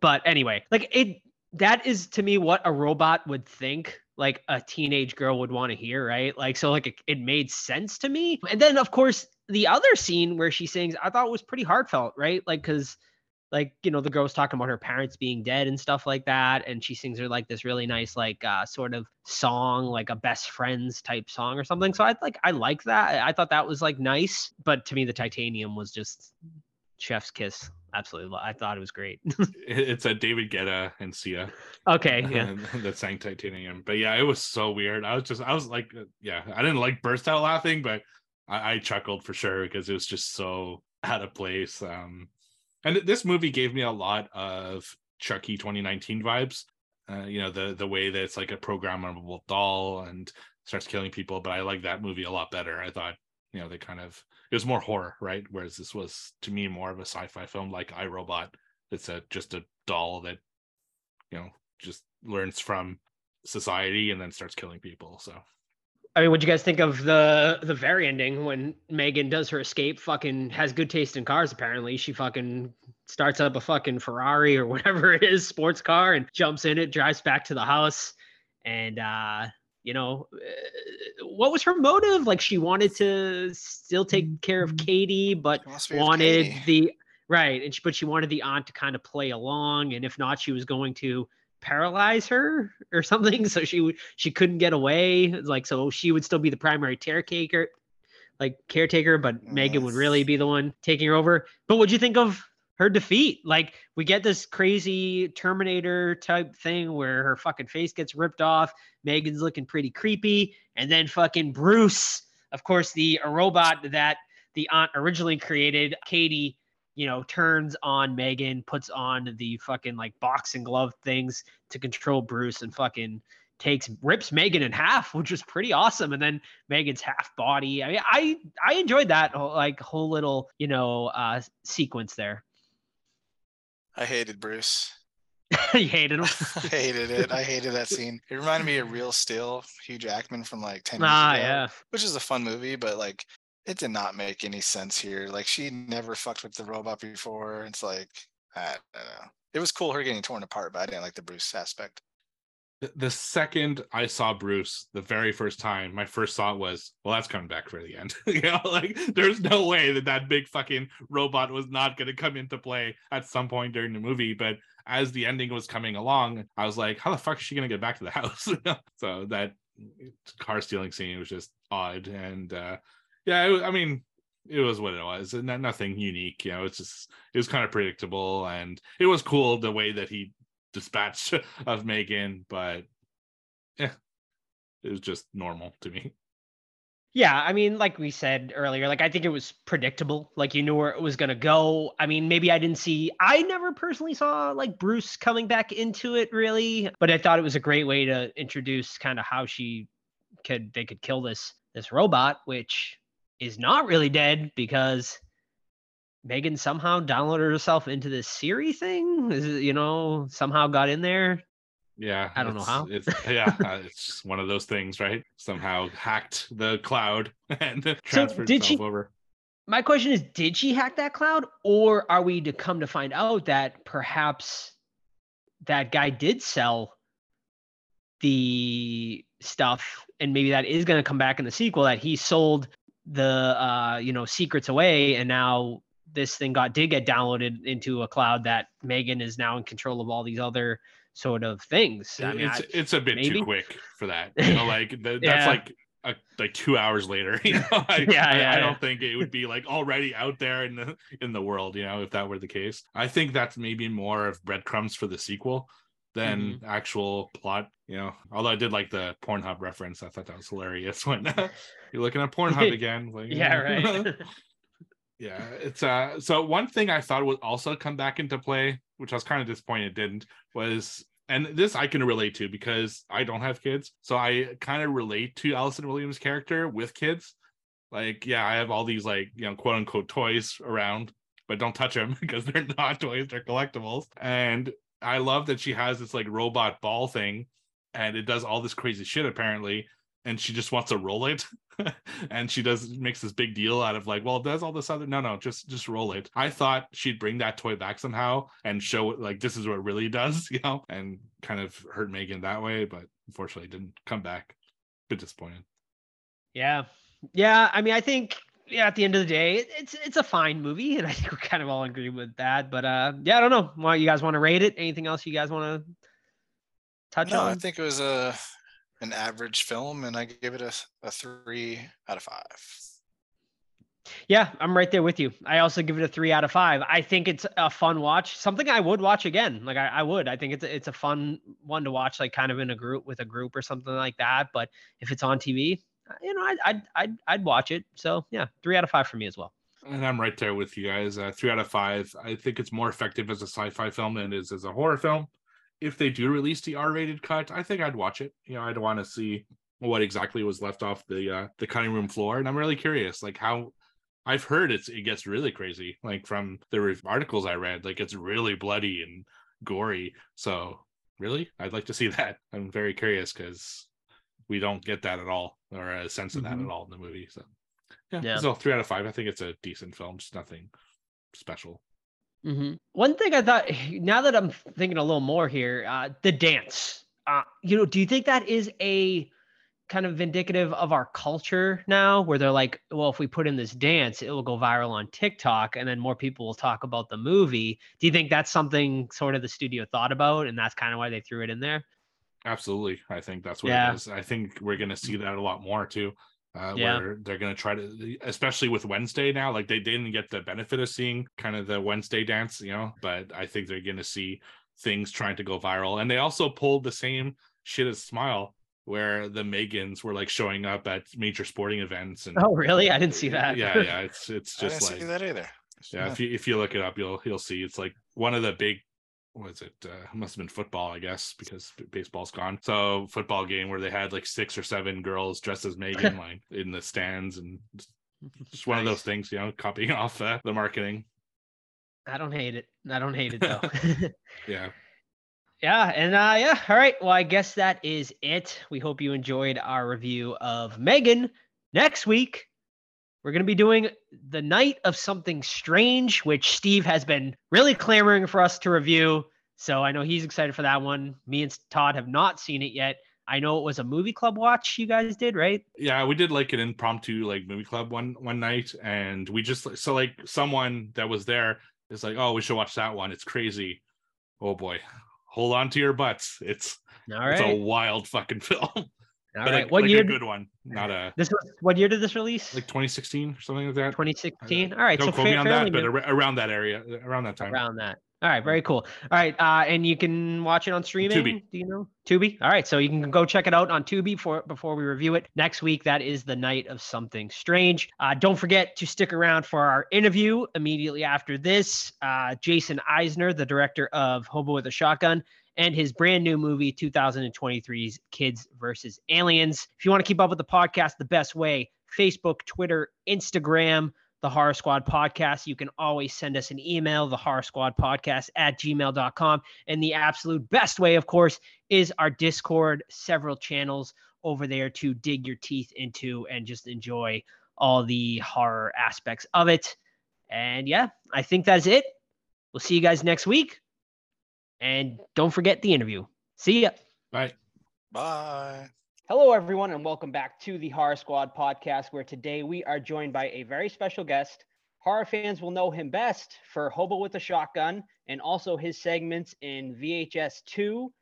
But anyway, like it that is to me what a robot would think like a teenage girl would want to hear, right? Like so like it, it made sense to me. And then of course the other scene where she sings I thought was pretty heartfelt, right? Like cuz like you know the girl was talking about her parents being dead and stuff like that and she sings her like this really nice like uh sort of song like a best friends type song or something so i like i like that i thought that was like nice but to me the titanium was just chef's kiss absolutely i thought it was great It's a David Guetta and Sia. okay yeah that sang Titanium. But yeah, it was so weird. I was just, I was like, uh, yeah, I didn't like burst out laughing, but I, I chuckled for sure because it was just so out of place. Um, and this movie gave me a lot of Chucky 2019 vibes. Uh, you know, the the way that it's like a programmable doll and starts killing people. But I like that movie a lot better. I thought, you know, they kind of it was more horror, right? Whereas this was to me more of a sci-fi film like iRobot. It's a just a doll that you know just learns from society and then starts killing people. So i mean what do you guys think of the the very ending when megan does her escape fucking has good taste in cars apparently she fucking starts up a fucking ferrari or whatever it is sports car and jumps in it drives back to the house and uh you know uh, what was her motive like she wanted to still take care of katie but She wants to be with wanted Katie. the Right. And she, but she wanted the aunt to kind of play along. And if not, she was going to paralyze her or something. So she she couldn't get away. Like so she would still be the primary caretaker, like caretaker, but oh, Megan would really be the one taking her over. But what'd you think of her defeat? Like we get this crazy Terminator type thing where her fucking face gets ripped off. Megan's looking pretty creepy, and then fucking Bruce, of course, the a robot that the aunt originally created, Katie you know, turns on Megan, puts on the fucking like boxing glove things to control Bruce and fucking takes rips Megan in half, which was pretty awesome. And then Megan's half body. I mean, I I enjoyed that whole, like whole little, you know, uh sequence there. I hated Bruce. you hated him. I hated it. I hated that scene. It reminded me of Real Steel, Hugh Jackman from like 10 years ah, ago. yeah. Which is a fun movie, but like it did not make any sense here. Like she never fucked with the robot before. It's like I don't know. It was cool her getting torn apart, but I didn't like the Bruce aspect. The, second I saw Bruce, the very first time, my first thought was, "Well, that's coming back for the end." you know, like there's no way that that big fucking robot was not going to come into play at some point during the movie. But as the ending was coming along, I was like, "How the fuck is she going to get back to the house?" so that car stealing scene was just odd and. uh yeah, it, I mean, it was what it was, and nothing unique. You know, it's just it was kind of predictable, and it was cool the way that he dispatched of Megan, but yeah, it was just normal to me. Yeah, I mean, like we said earlier, like I think it was predictable. Like you knew where it was gonna go. I mean, maybe I didn't see. I never personally saw like Bruce coming back into it really, but I thought it was a great way to introduce kind of how she could they could kill this this robot, which is not really dead because Megan somehow downloaded herself into this Siri thing. Is it, you know, somehow got in there. Yeah, I don't know how. It's yeah, uh, it's one of those things, right? Somehow hacked the cloud and transferred did she- over. My question is, did she hack that cloud, or are we to come to find out that perhaps that guy did sell the stuff, and maybe that is going to come back in the sequel that he sold the uh you know secrets away and now this thing got did get downloaded into a cloud that Megan is now in control of all these other sort of things. I mean, it's I- it's a bit maybe? too quick for that. You know, like th- that's Yeah. like a, like two hours later. You know, I, Yeah, I, yeah, I yeah. don't think it would be like already out there in the in the world. You know, if that were the case, I think that's maybe more of breadcrumbs for the sequel than Mm-hmm. actual plot. You know, although I did like the Pornhub reference. I thought that was hilarious when you're looking at Pornhub again. Like, yeah, right. yeah it's uh so one thing i thought would also come back into play which i was kind of disappointed didn't was and this i can relate to because i don't have kids so i kind of relate to allison williams character with kids like yeah i have all these like you know quote unquote toys around but don't touch them because they're not toys they're collectibles and i love that she has this like robot ball thing and it does all this crazy shit apparently and she just wants to roll it and she does makes this big deal out of like well it does all this other no no just just roll it i thought she'd bring that toy back somehow and show like this is what it really does you know and kind of hurt megan that way but unfortunately didn't come back bit disappointed Yeah. Yeah. I mean, I think yeah, at the end of the day, it's it's a fine movie, and I think we kind of all agree with that. But uh yeah, I don't know. Well, you guys want to rate it? Anything else you guys want to touch No, I think it was a an average film, and I give it a, a three out of five. Yeah, I'm right there with you. I also give it a three out of five. I think it's a fun watch, something I would watch again. Like I, I would. I think it's a, it's a fun one to watch, like kind of in a group with a group or something like that. But if it's on TV, you know, I'd I'd I'd, I'd watch it. So yeah, three out of five for me as well. and i'm right there with you guys. Uh, three out of five. I think it's more effective as a sci-fi film than it is as a horror film. If they do release the r-rated cut i think i'd watch it. You know i'd want to see what exactly was left off the uh the cutting room floor. And i'm really curious like how i've heard it's it gets really crazy like from the articles i read. Like it's really bloody and gory. So really? I'd like to see that. I'm very curious because we don't get that at all or a sense of that Mhm. at all in the movie so yeah, Yeah. so three out of five i think it's a decent film just nothing special hmm One thing I thought, now that I'm thinking a little more here, uh, the dance. Uh, you know, do you think that is a kind of indicative of our culture now where they're like well if we put in this dance it will go viral on tiktok and then more people will talk about the movie do you think that's something sort of the studio thought about and that's kind of why they threw it in there Absolutely. I think that's what Yeah. it is. I think we're going to see that a lot more too. Uh, Yeah. Where they're going to try to, especially with Wednesday now, like they didn't get the benefit of seeing kind of the Wednesday dance, you know, but I think they're going to see things trying to go viral. And they also pulled the same shit as Smile, where the Megans were like showing up at major sporting events. And oh really i didn't see that Yeah. Yeah. It's, it's I didn't just like, see that either. yeah, if you if you look it up, you'll you'll see it's like one of the big what is it? Uh, must have been football, I guess, because baseball's gone. So football game where they had like six or seven girls dressed as Megan, like in the stands, and just- one of those things, you know, copying off uh, the marketing. i don't hate it i don't hate it though Yeah, Yeah, and uh yeah, all right. Well, I guess that is it. We hope you enjoyed our review of Megan. Next week, we're going to be doing The Night of Something Strange, which Steve has been really clamoring for us to review. So I know he's excited for that one. Me and Todd have not seen it yet. I know it was a movie club watch you guys did, right? yeah, we did like an impromptu like movie club one one night, and we just so like someone that was there is like, oh, we should watch that one. It's crazy. Oh boy, hold on to your butts. It's All it's a wild fucking film. All but right. like, what like year? a good one, not a This was what year did this release? like 2016 or something like that. 2016. All right. Don't so quote me on that, but new. ar- around that area, around that time. around that. All right, very cool. All right, uh, and you can watch it on streaming. Tubi. Do you know Tubi? All right, so you can go check it out on Tubi before before we review it next week. That is the night of something strange. Uh, don't forget to stick around for our interview immediately after this. Uh, Jason Eisener, the director of Hobo with a Shotgun, and his brand new movie 2023's Kids versus Aliens. If you want to keep up with the podcast, the best way: Facebook, Twitter, Instagram the Horror Squad podcast. You can always send us an email, the Horror Squad podcast at gmail.com. And the absolute best way, of course, is our Discord, several channels over there to dig your teeth into and just enjoy all the horror aspects of it. And yeah, I think that's it. We'll see you guys next week. And don't forget the interview. See ya. Bye. Bye. Hello, everyone, and welcome back to the Horror Squad podcast, where today we are joined by a very special guest. Horror fans will know him best for Hobo with a Shotgun and also his segments in VHS 2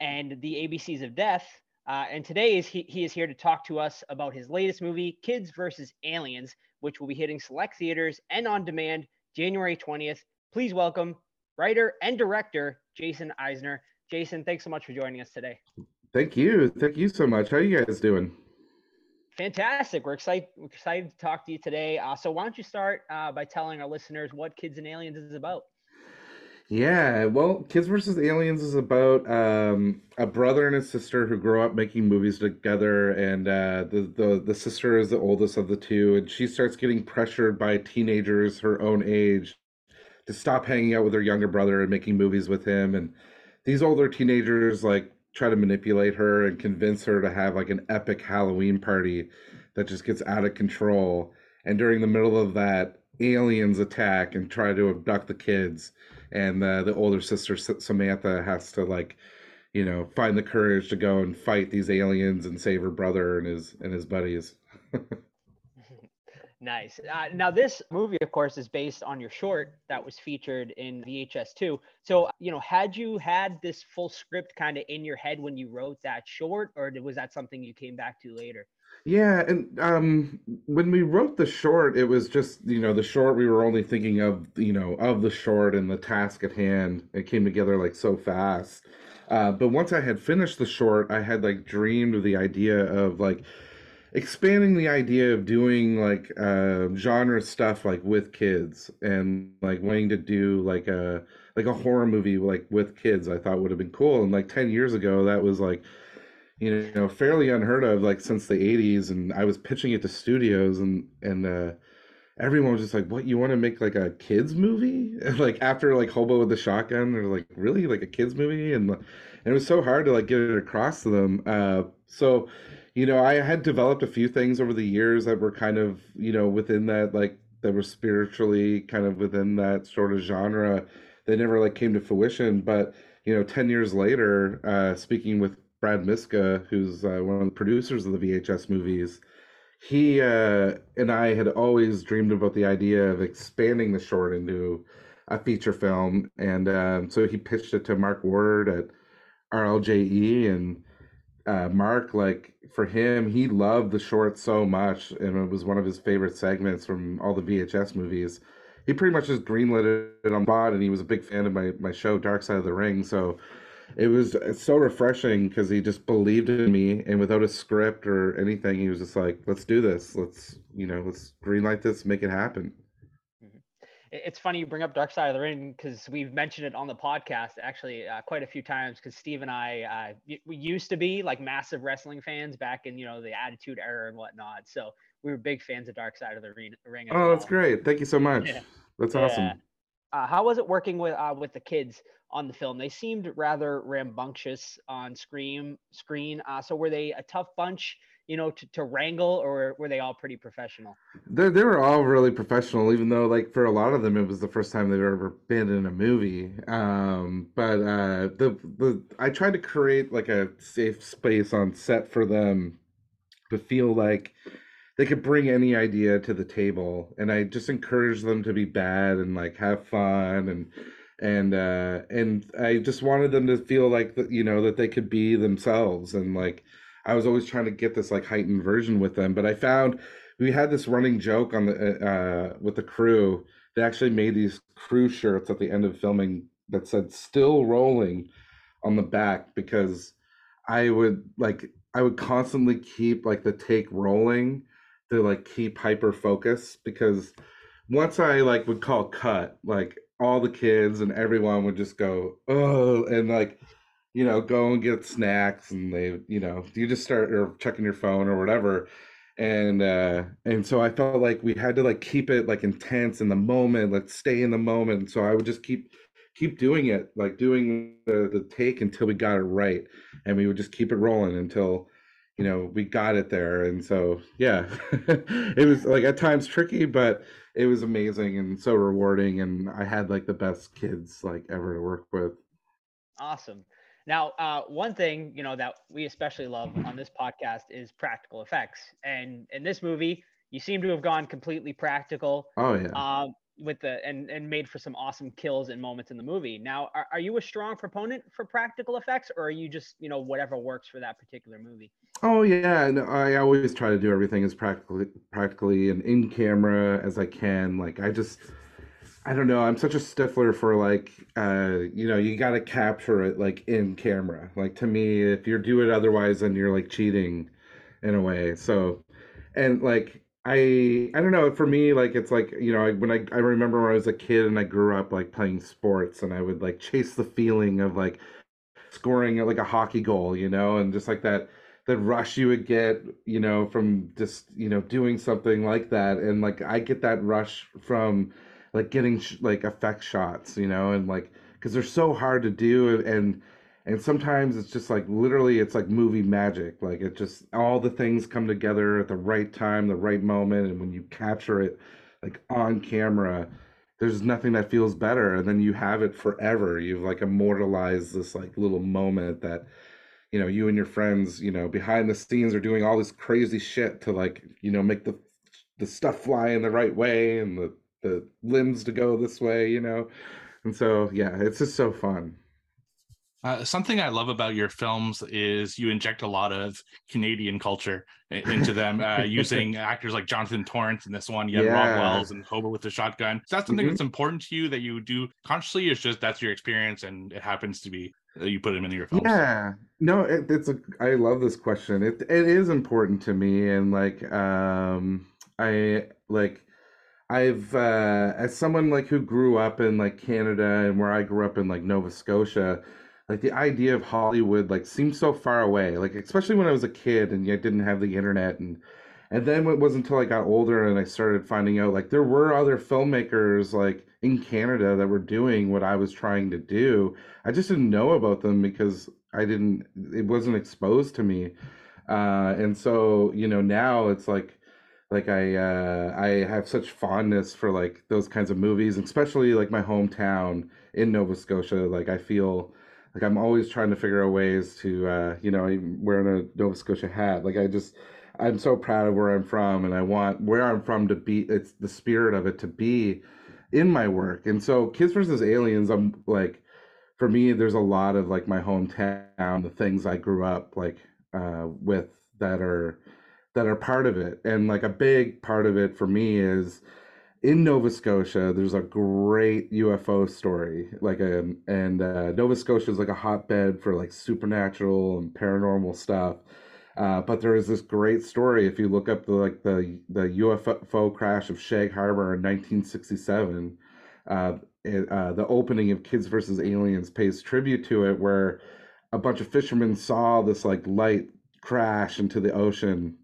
and the ABCs of Death. Uh, and today is he, he is here to talk to us about his latest movie, Kids versus Aliens, which will be hitting select theaters and on demand January 20th. Please welcome writer and director Jason Eisener. Jason, thanks so much for joining us today. Thank you. Thank you so much. How are you guys doing? Fantastic. We're excited. We're excited to talk to you today. Uh, so, why don't you start uh, by telling our listeners what Kids and Aliens is about? Yeah, well, Kids versus Aliens is about um, a brother and a sister who grow up making movies together, and uh, the, the the sister is the oldest of the two, and she starts getting pressured by teenagers her own age to stop hanging out with her younger brother and making movies with him, and these older teenagers like try to manipulate her and convince her to have like an epic Halloween party that just gets out of control, and during the middle of that, aliens attack and try to abduct the kids. And uh, the older sister Samantha has to like you know find the courage to go and fight these aliens and save her brother and his and his buddies Nice. Uh, now, this movie, of course, is based on your short that was featured in VHS 2. So, you know, had you had this full script kind of in your head when you wrote that short, or was that something you came back to later? yeah and um when we wrote the short it was just you know the short we were only thinking of you know of the short and the task at hand it came together like so fast uh, but once i had finished the short i had like dreamed of the idea of like expanding the idea of doing like uh, genre stuff like with kids and like wanting to do like a like a horror movie like with kids i thought would have been cool. And like 10 years ago that was like you know fairly unheard of like since the 80s and i was pitching it to studios and and uh everyone was just like what you want to make like a kids movie? And like after like hobo with the shotgun they're like really? Like a kids movie? And, and it was so hard to like get it across to them. Uh so you know i had developed a few things over the years that were kind of you know within that like that were spiritually kind of within that sort of genre they never like came to fruition. But you know 10 years later uh speaking with Brad Miska, who's uh, one of the producers of the VHS movies, he uh, and I had always dreamed about the idea of expanding the short into a feature film, and um, so he pitched it to Mark Ward at RLJE, and uh, Mark, like for him, he loved the short so much, and it was one of his favorite segments from all the VHS movies. He pretty much just greenlit it on bot, and he was a big fan of my my show, Dark Side of the Ring. So it was so refreshing because he just believed in me, and without a script or anything, he was just like, "Let's do this. Let's you know, let's greenlight this, make it happen." It's funny you bring up Dark Side of the Ring because we've mentioned it on the podcast actually uh, quite a few times. Because Steve and I, uh, we used to be like massive wrestling fans back in you know the Attitude Era and whatnot. So we were big fans of Dark Side of the Ring. oh, well. that's great! Thank you so much. Yeah. That's awesome. Yeah. Uh, how was it working with uh, with the kids on the film? They seemed rather rambunctious on screen. Screen. Uh, so were they a tough bunch? You know, to, to wrangle, or were they all pretty professional? They they were all really professional, even though like for a lot of them it was the first time they've ever been in a movie. Um, but uh, the the I tried to create like a safe space on set for them to feel like they could bring any idea to the table, and I just encouraged them to be bad and like have fun and and uh and i just wanted them to feel like you know that they could be themselves and like I was always trying to get this like heightened version with them, but I found we had this running joke on the uh, uh, with the crew. They actually made these crew shirts at the end of filming that said "Still Rolling" on the back because I would like I would constantly keep like the take rolling to like keep hyper focus because once I like would call cut, like all the kids and everyone would just go, oh, and like you know, go and get snacks and they, you know, you just start or checking your phone or whatever. And uh and so I felt like we had to like keep it like intense in the moment, let's stay in the moment. So I would just keep keep doing it, like doing the, the take until we got it right. And we would just keep it rolling until you know we got it there and so yeah it was like at times tricky but it was amazing and so rewarding and i had like the best kids like ever to work with awesome now, uh, one thing you know that we especially love on this podcast is practical effects, and in this movie, you seem to have gone completely practical. Oh yeah. Um, with the and and made for some awesome kills and moments in the movie. Now, are, are you a strong proponent for practical effects, or are you just you know whatever works for that particular movie? Oh yeah, and I always try to do everything as practically practically and in camera as I can. Like I just I don't know. I'm such a stiffler for like, uh, you know, you got to capture it like in camera. Like to me, if you do it otherwise, then you're like cheating in a way. So, and like, I, I don't know. For me, like, it's like, you know, when I, I remember when I was a kid and I grew up like playing sports and I would like chase the feeling of like scoring like a hockey goal, you know, and just like that, that rush you would get, you know, from just, you know, doing something like that. And like, I get that rush from, like getting sh- like effect shots, you know, and like because they're so hard to do and and sometimes it's just like literally it's like movie magic. Like it just all the things come together at the right time the right moment and when you capture it like on camera there's nothing that feels better and then you have it forever. You've like immortalized this like little moment that you know you and your friends you know behind the scenes are doing all this crazy shit to like you know make the the stuff fly in the right way and the the limbs to go this way, you know. And so yeah, it's just so fun. Uh, something I love about your films is you inject a lot of Canadian culture into them, uh, using actors like Jonathan Torrance in this one. You have yeah. Robb Wells and Hobo with the shotgun. Is that something mm-hmm. that's important to you that you do consciously? It's just that's your experience, and it happens to be that you put them in your films. Yeah, no, it, it's a. I love this question. It it is important to me, and like, um, I like I've uh, as someone like who grew up in like Canada and where I grew up in like Nova Scotia, like the idea of Hollywood like seemed so far away. Like especially when I was a kid and I didn't have the internet and and then it wasn't until I got older and I started finding out like there were other filmmakers like in Canada that were doing what I was trying to do. I just didn't know about them because I didn't it wasn't exposed to me. Uh, and so you know now it's like like I uh, I have such fondness for like those kinds of movies, especially like my hometown in Nova Scotia. Like I feel like I'm always trying to figure out ways to, uh, you know, wearing a Nova Scotia hat. Like I just, I'm so proud of where I'm from, and I want where I'm from to be. It's the spirit of it to be in my work. And so, Kids versus Aliens, I'm like, for me, there's a lot of like my hometown, the things I grew up like uh, with that are that are part of it, and like a big part of it for me is in Nova Scotia, there's a great UFO story. Like a um, and uh, Nova Scotia is like a hotbed for like supernatural and paranormal stuff. Uh, but there is this great story if you look up the like the the UFO crash of Shag Harbor in 1967. Uh, it, uh, the opening of Kids versus Aliens pays tribute to it, where a bunch of fishermen saw this like light crash into the ocean,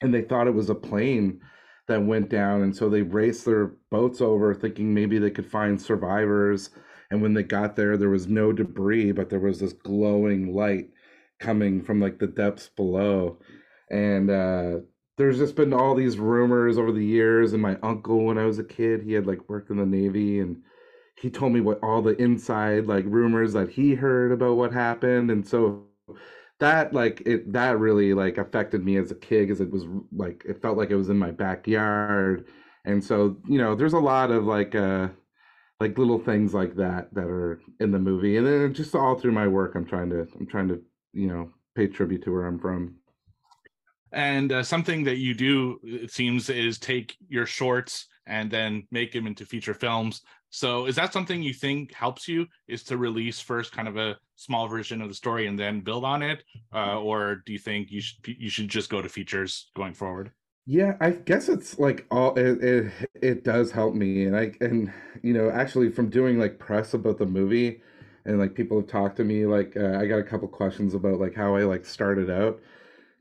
and they thought it was a plane that went down and so they raced their boats over thinking maybe they could find survivors and when they got there there was no debris but there was this glowing light coming from like the depths below. And uh there's just been all these rumors over the years and my uncle when i was a kid he had like worked in the navy and he told me what all the inside like rumors that he heard about what happened and so that like it that really like affected me as a kid because it was like it felt like it was in my backyard. And so you know there's a lot of like uh like little things like that that are in the movie. And then just all through my work i'm trying to i'm trying to you know pay tribute to where i'm from. And uh, something that you do it seems is take your shorts and then make them into feature films. So is that something you think helps you is to release first kind of a small version of the story and then build on it, uh, or do you think you should you should just go to features going forward? Yeah, I guess it's like all it, it it does help me, and I and you know actually from doing like press about the movie, and like people have talked to me like uh, I got a couple questions about like how I like started out,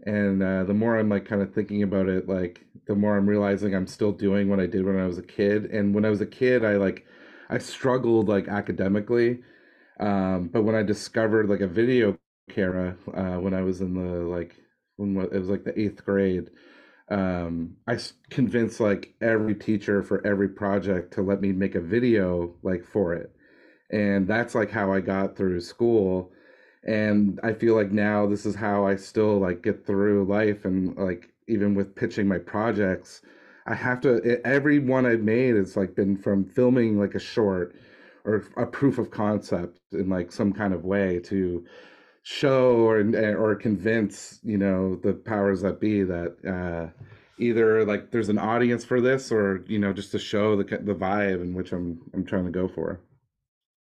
and uh, the more I'm like kind of thinking about it, like the more I'm realizing I'm still doing what I did when I was a kid, and when I was a kid, I like I struggled like academically, um, but when I discovered like a video camera uh, when I was in the like when it was like the eighth grade, um, I convinced like every teacher for every project to let me make a video like for it, and that's like how I got through school. And I feel like now this is how I still like get through life and like even with pitching my projects I have to every one I've made has like been from filming like a short or a proof of concept in like some kind of way to show or or convince you know the powers that be that uh, either like there's an audience for this or you know just to show the the vibe in which I'm I'm trying to go for.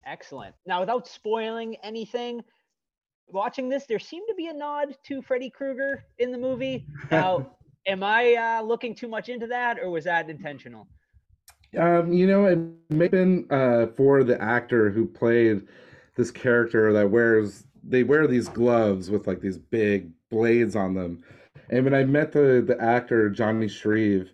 Excellent. Now, without spoiling anything, watching this, there seemed to be a nod to Freddy Krueger in the movie. Now, am I uh, looking too much into that, or was that intentional? Um, you know, it may have been uh, for the actor who played this character that wears they wear these gloves with like these big blades on them. And when I met the the actor Johnny Shreve,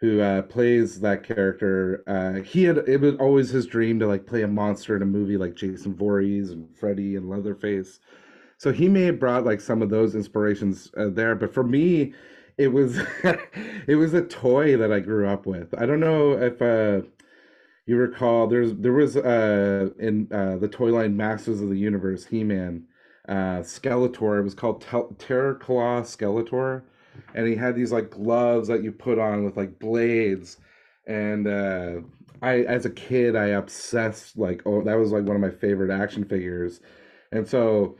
who uh, plays that character, uh, he had it was always his dream to like play a monster in a movie like Jason Voorhees and Freddy and Leatherface. So he may have brought like some of those inspirations uh, there, but for me, it was it was a toy that I grew up with. I don't know if uh, you recall there's there was uh, in uh, the toy line Masters of the Universe He Man uh, Skeletor. It was called Tel- Terror Claw Skeletor, and he had these like gloves that you put on with like blades. And uh, I, as a kid, I obsessed like oh that was like one of my favorite action figures, and so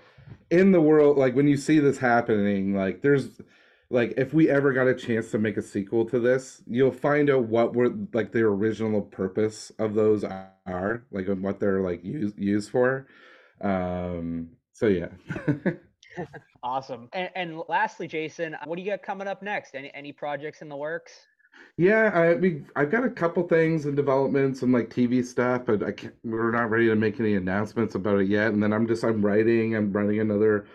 in the world like when you see this happening like there's like if we ever got a chance to make a sequel to this you'll find out what were like the original purpose of those are like and what they're like used used for. Um so yeah. Awesome. And, and lastly jason what do you got coming up next? Any any projects in the works? Yeah, I we I've got a couple things in development, some like TV stuff, but I can't, we're not ready to make any announcements about it yet. And then I'm just I'm writing, I'm writing another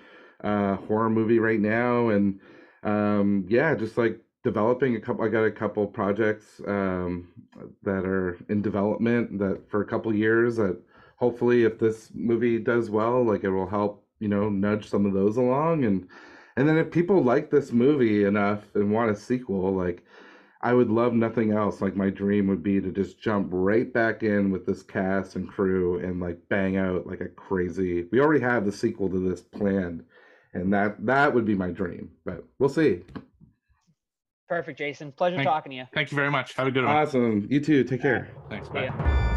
uh, horror movie right now, and um, yeah, just like developing a couple. I got a couple projects um, that are in development that for a couple years. That hopefully, if this movie does well, like it will help you know nudge some of those along, and and then if people like this movie enough and want a sequel, like I would love nothing else. Like my dream would be to just jump right back in with this cast and crew and like bang out like a crazy. We already have the sequel to this planned, and that that would be my dream. But we'll see. Perfect, Jason. Pleasure Thank- talking to you. Thank you very much. Have a good one. Awesome. You too. Take care. Thanks. Bye. ya.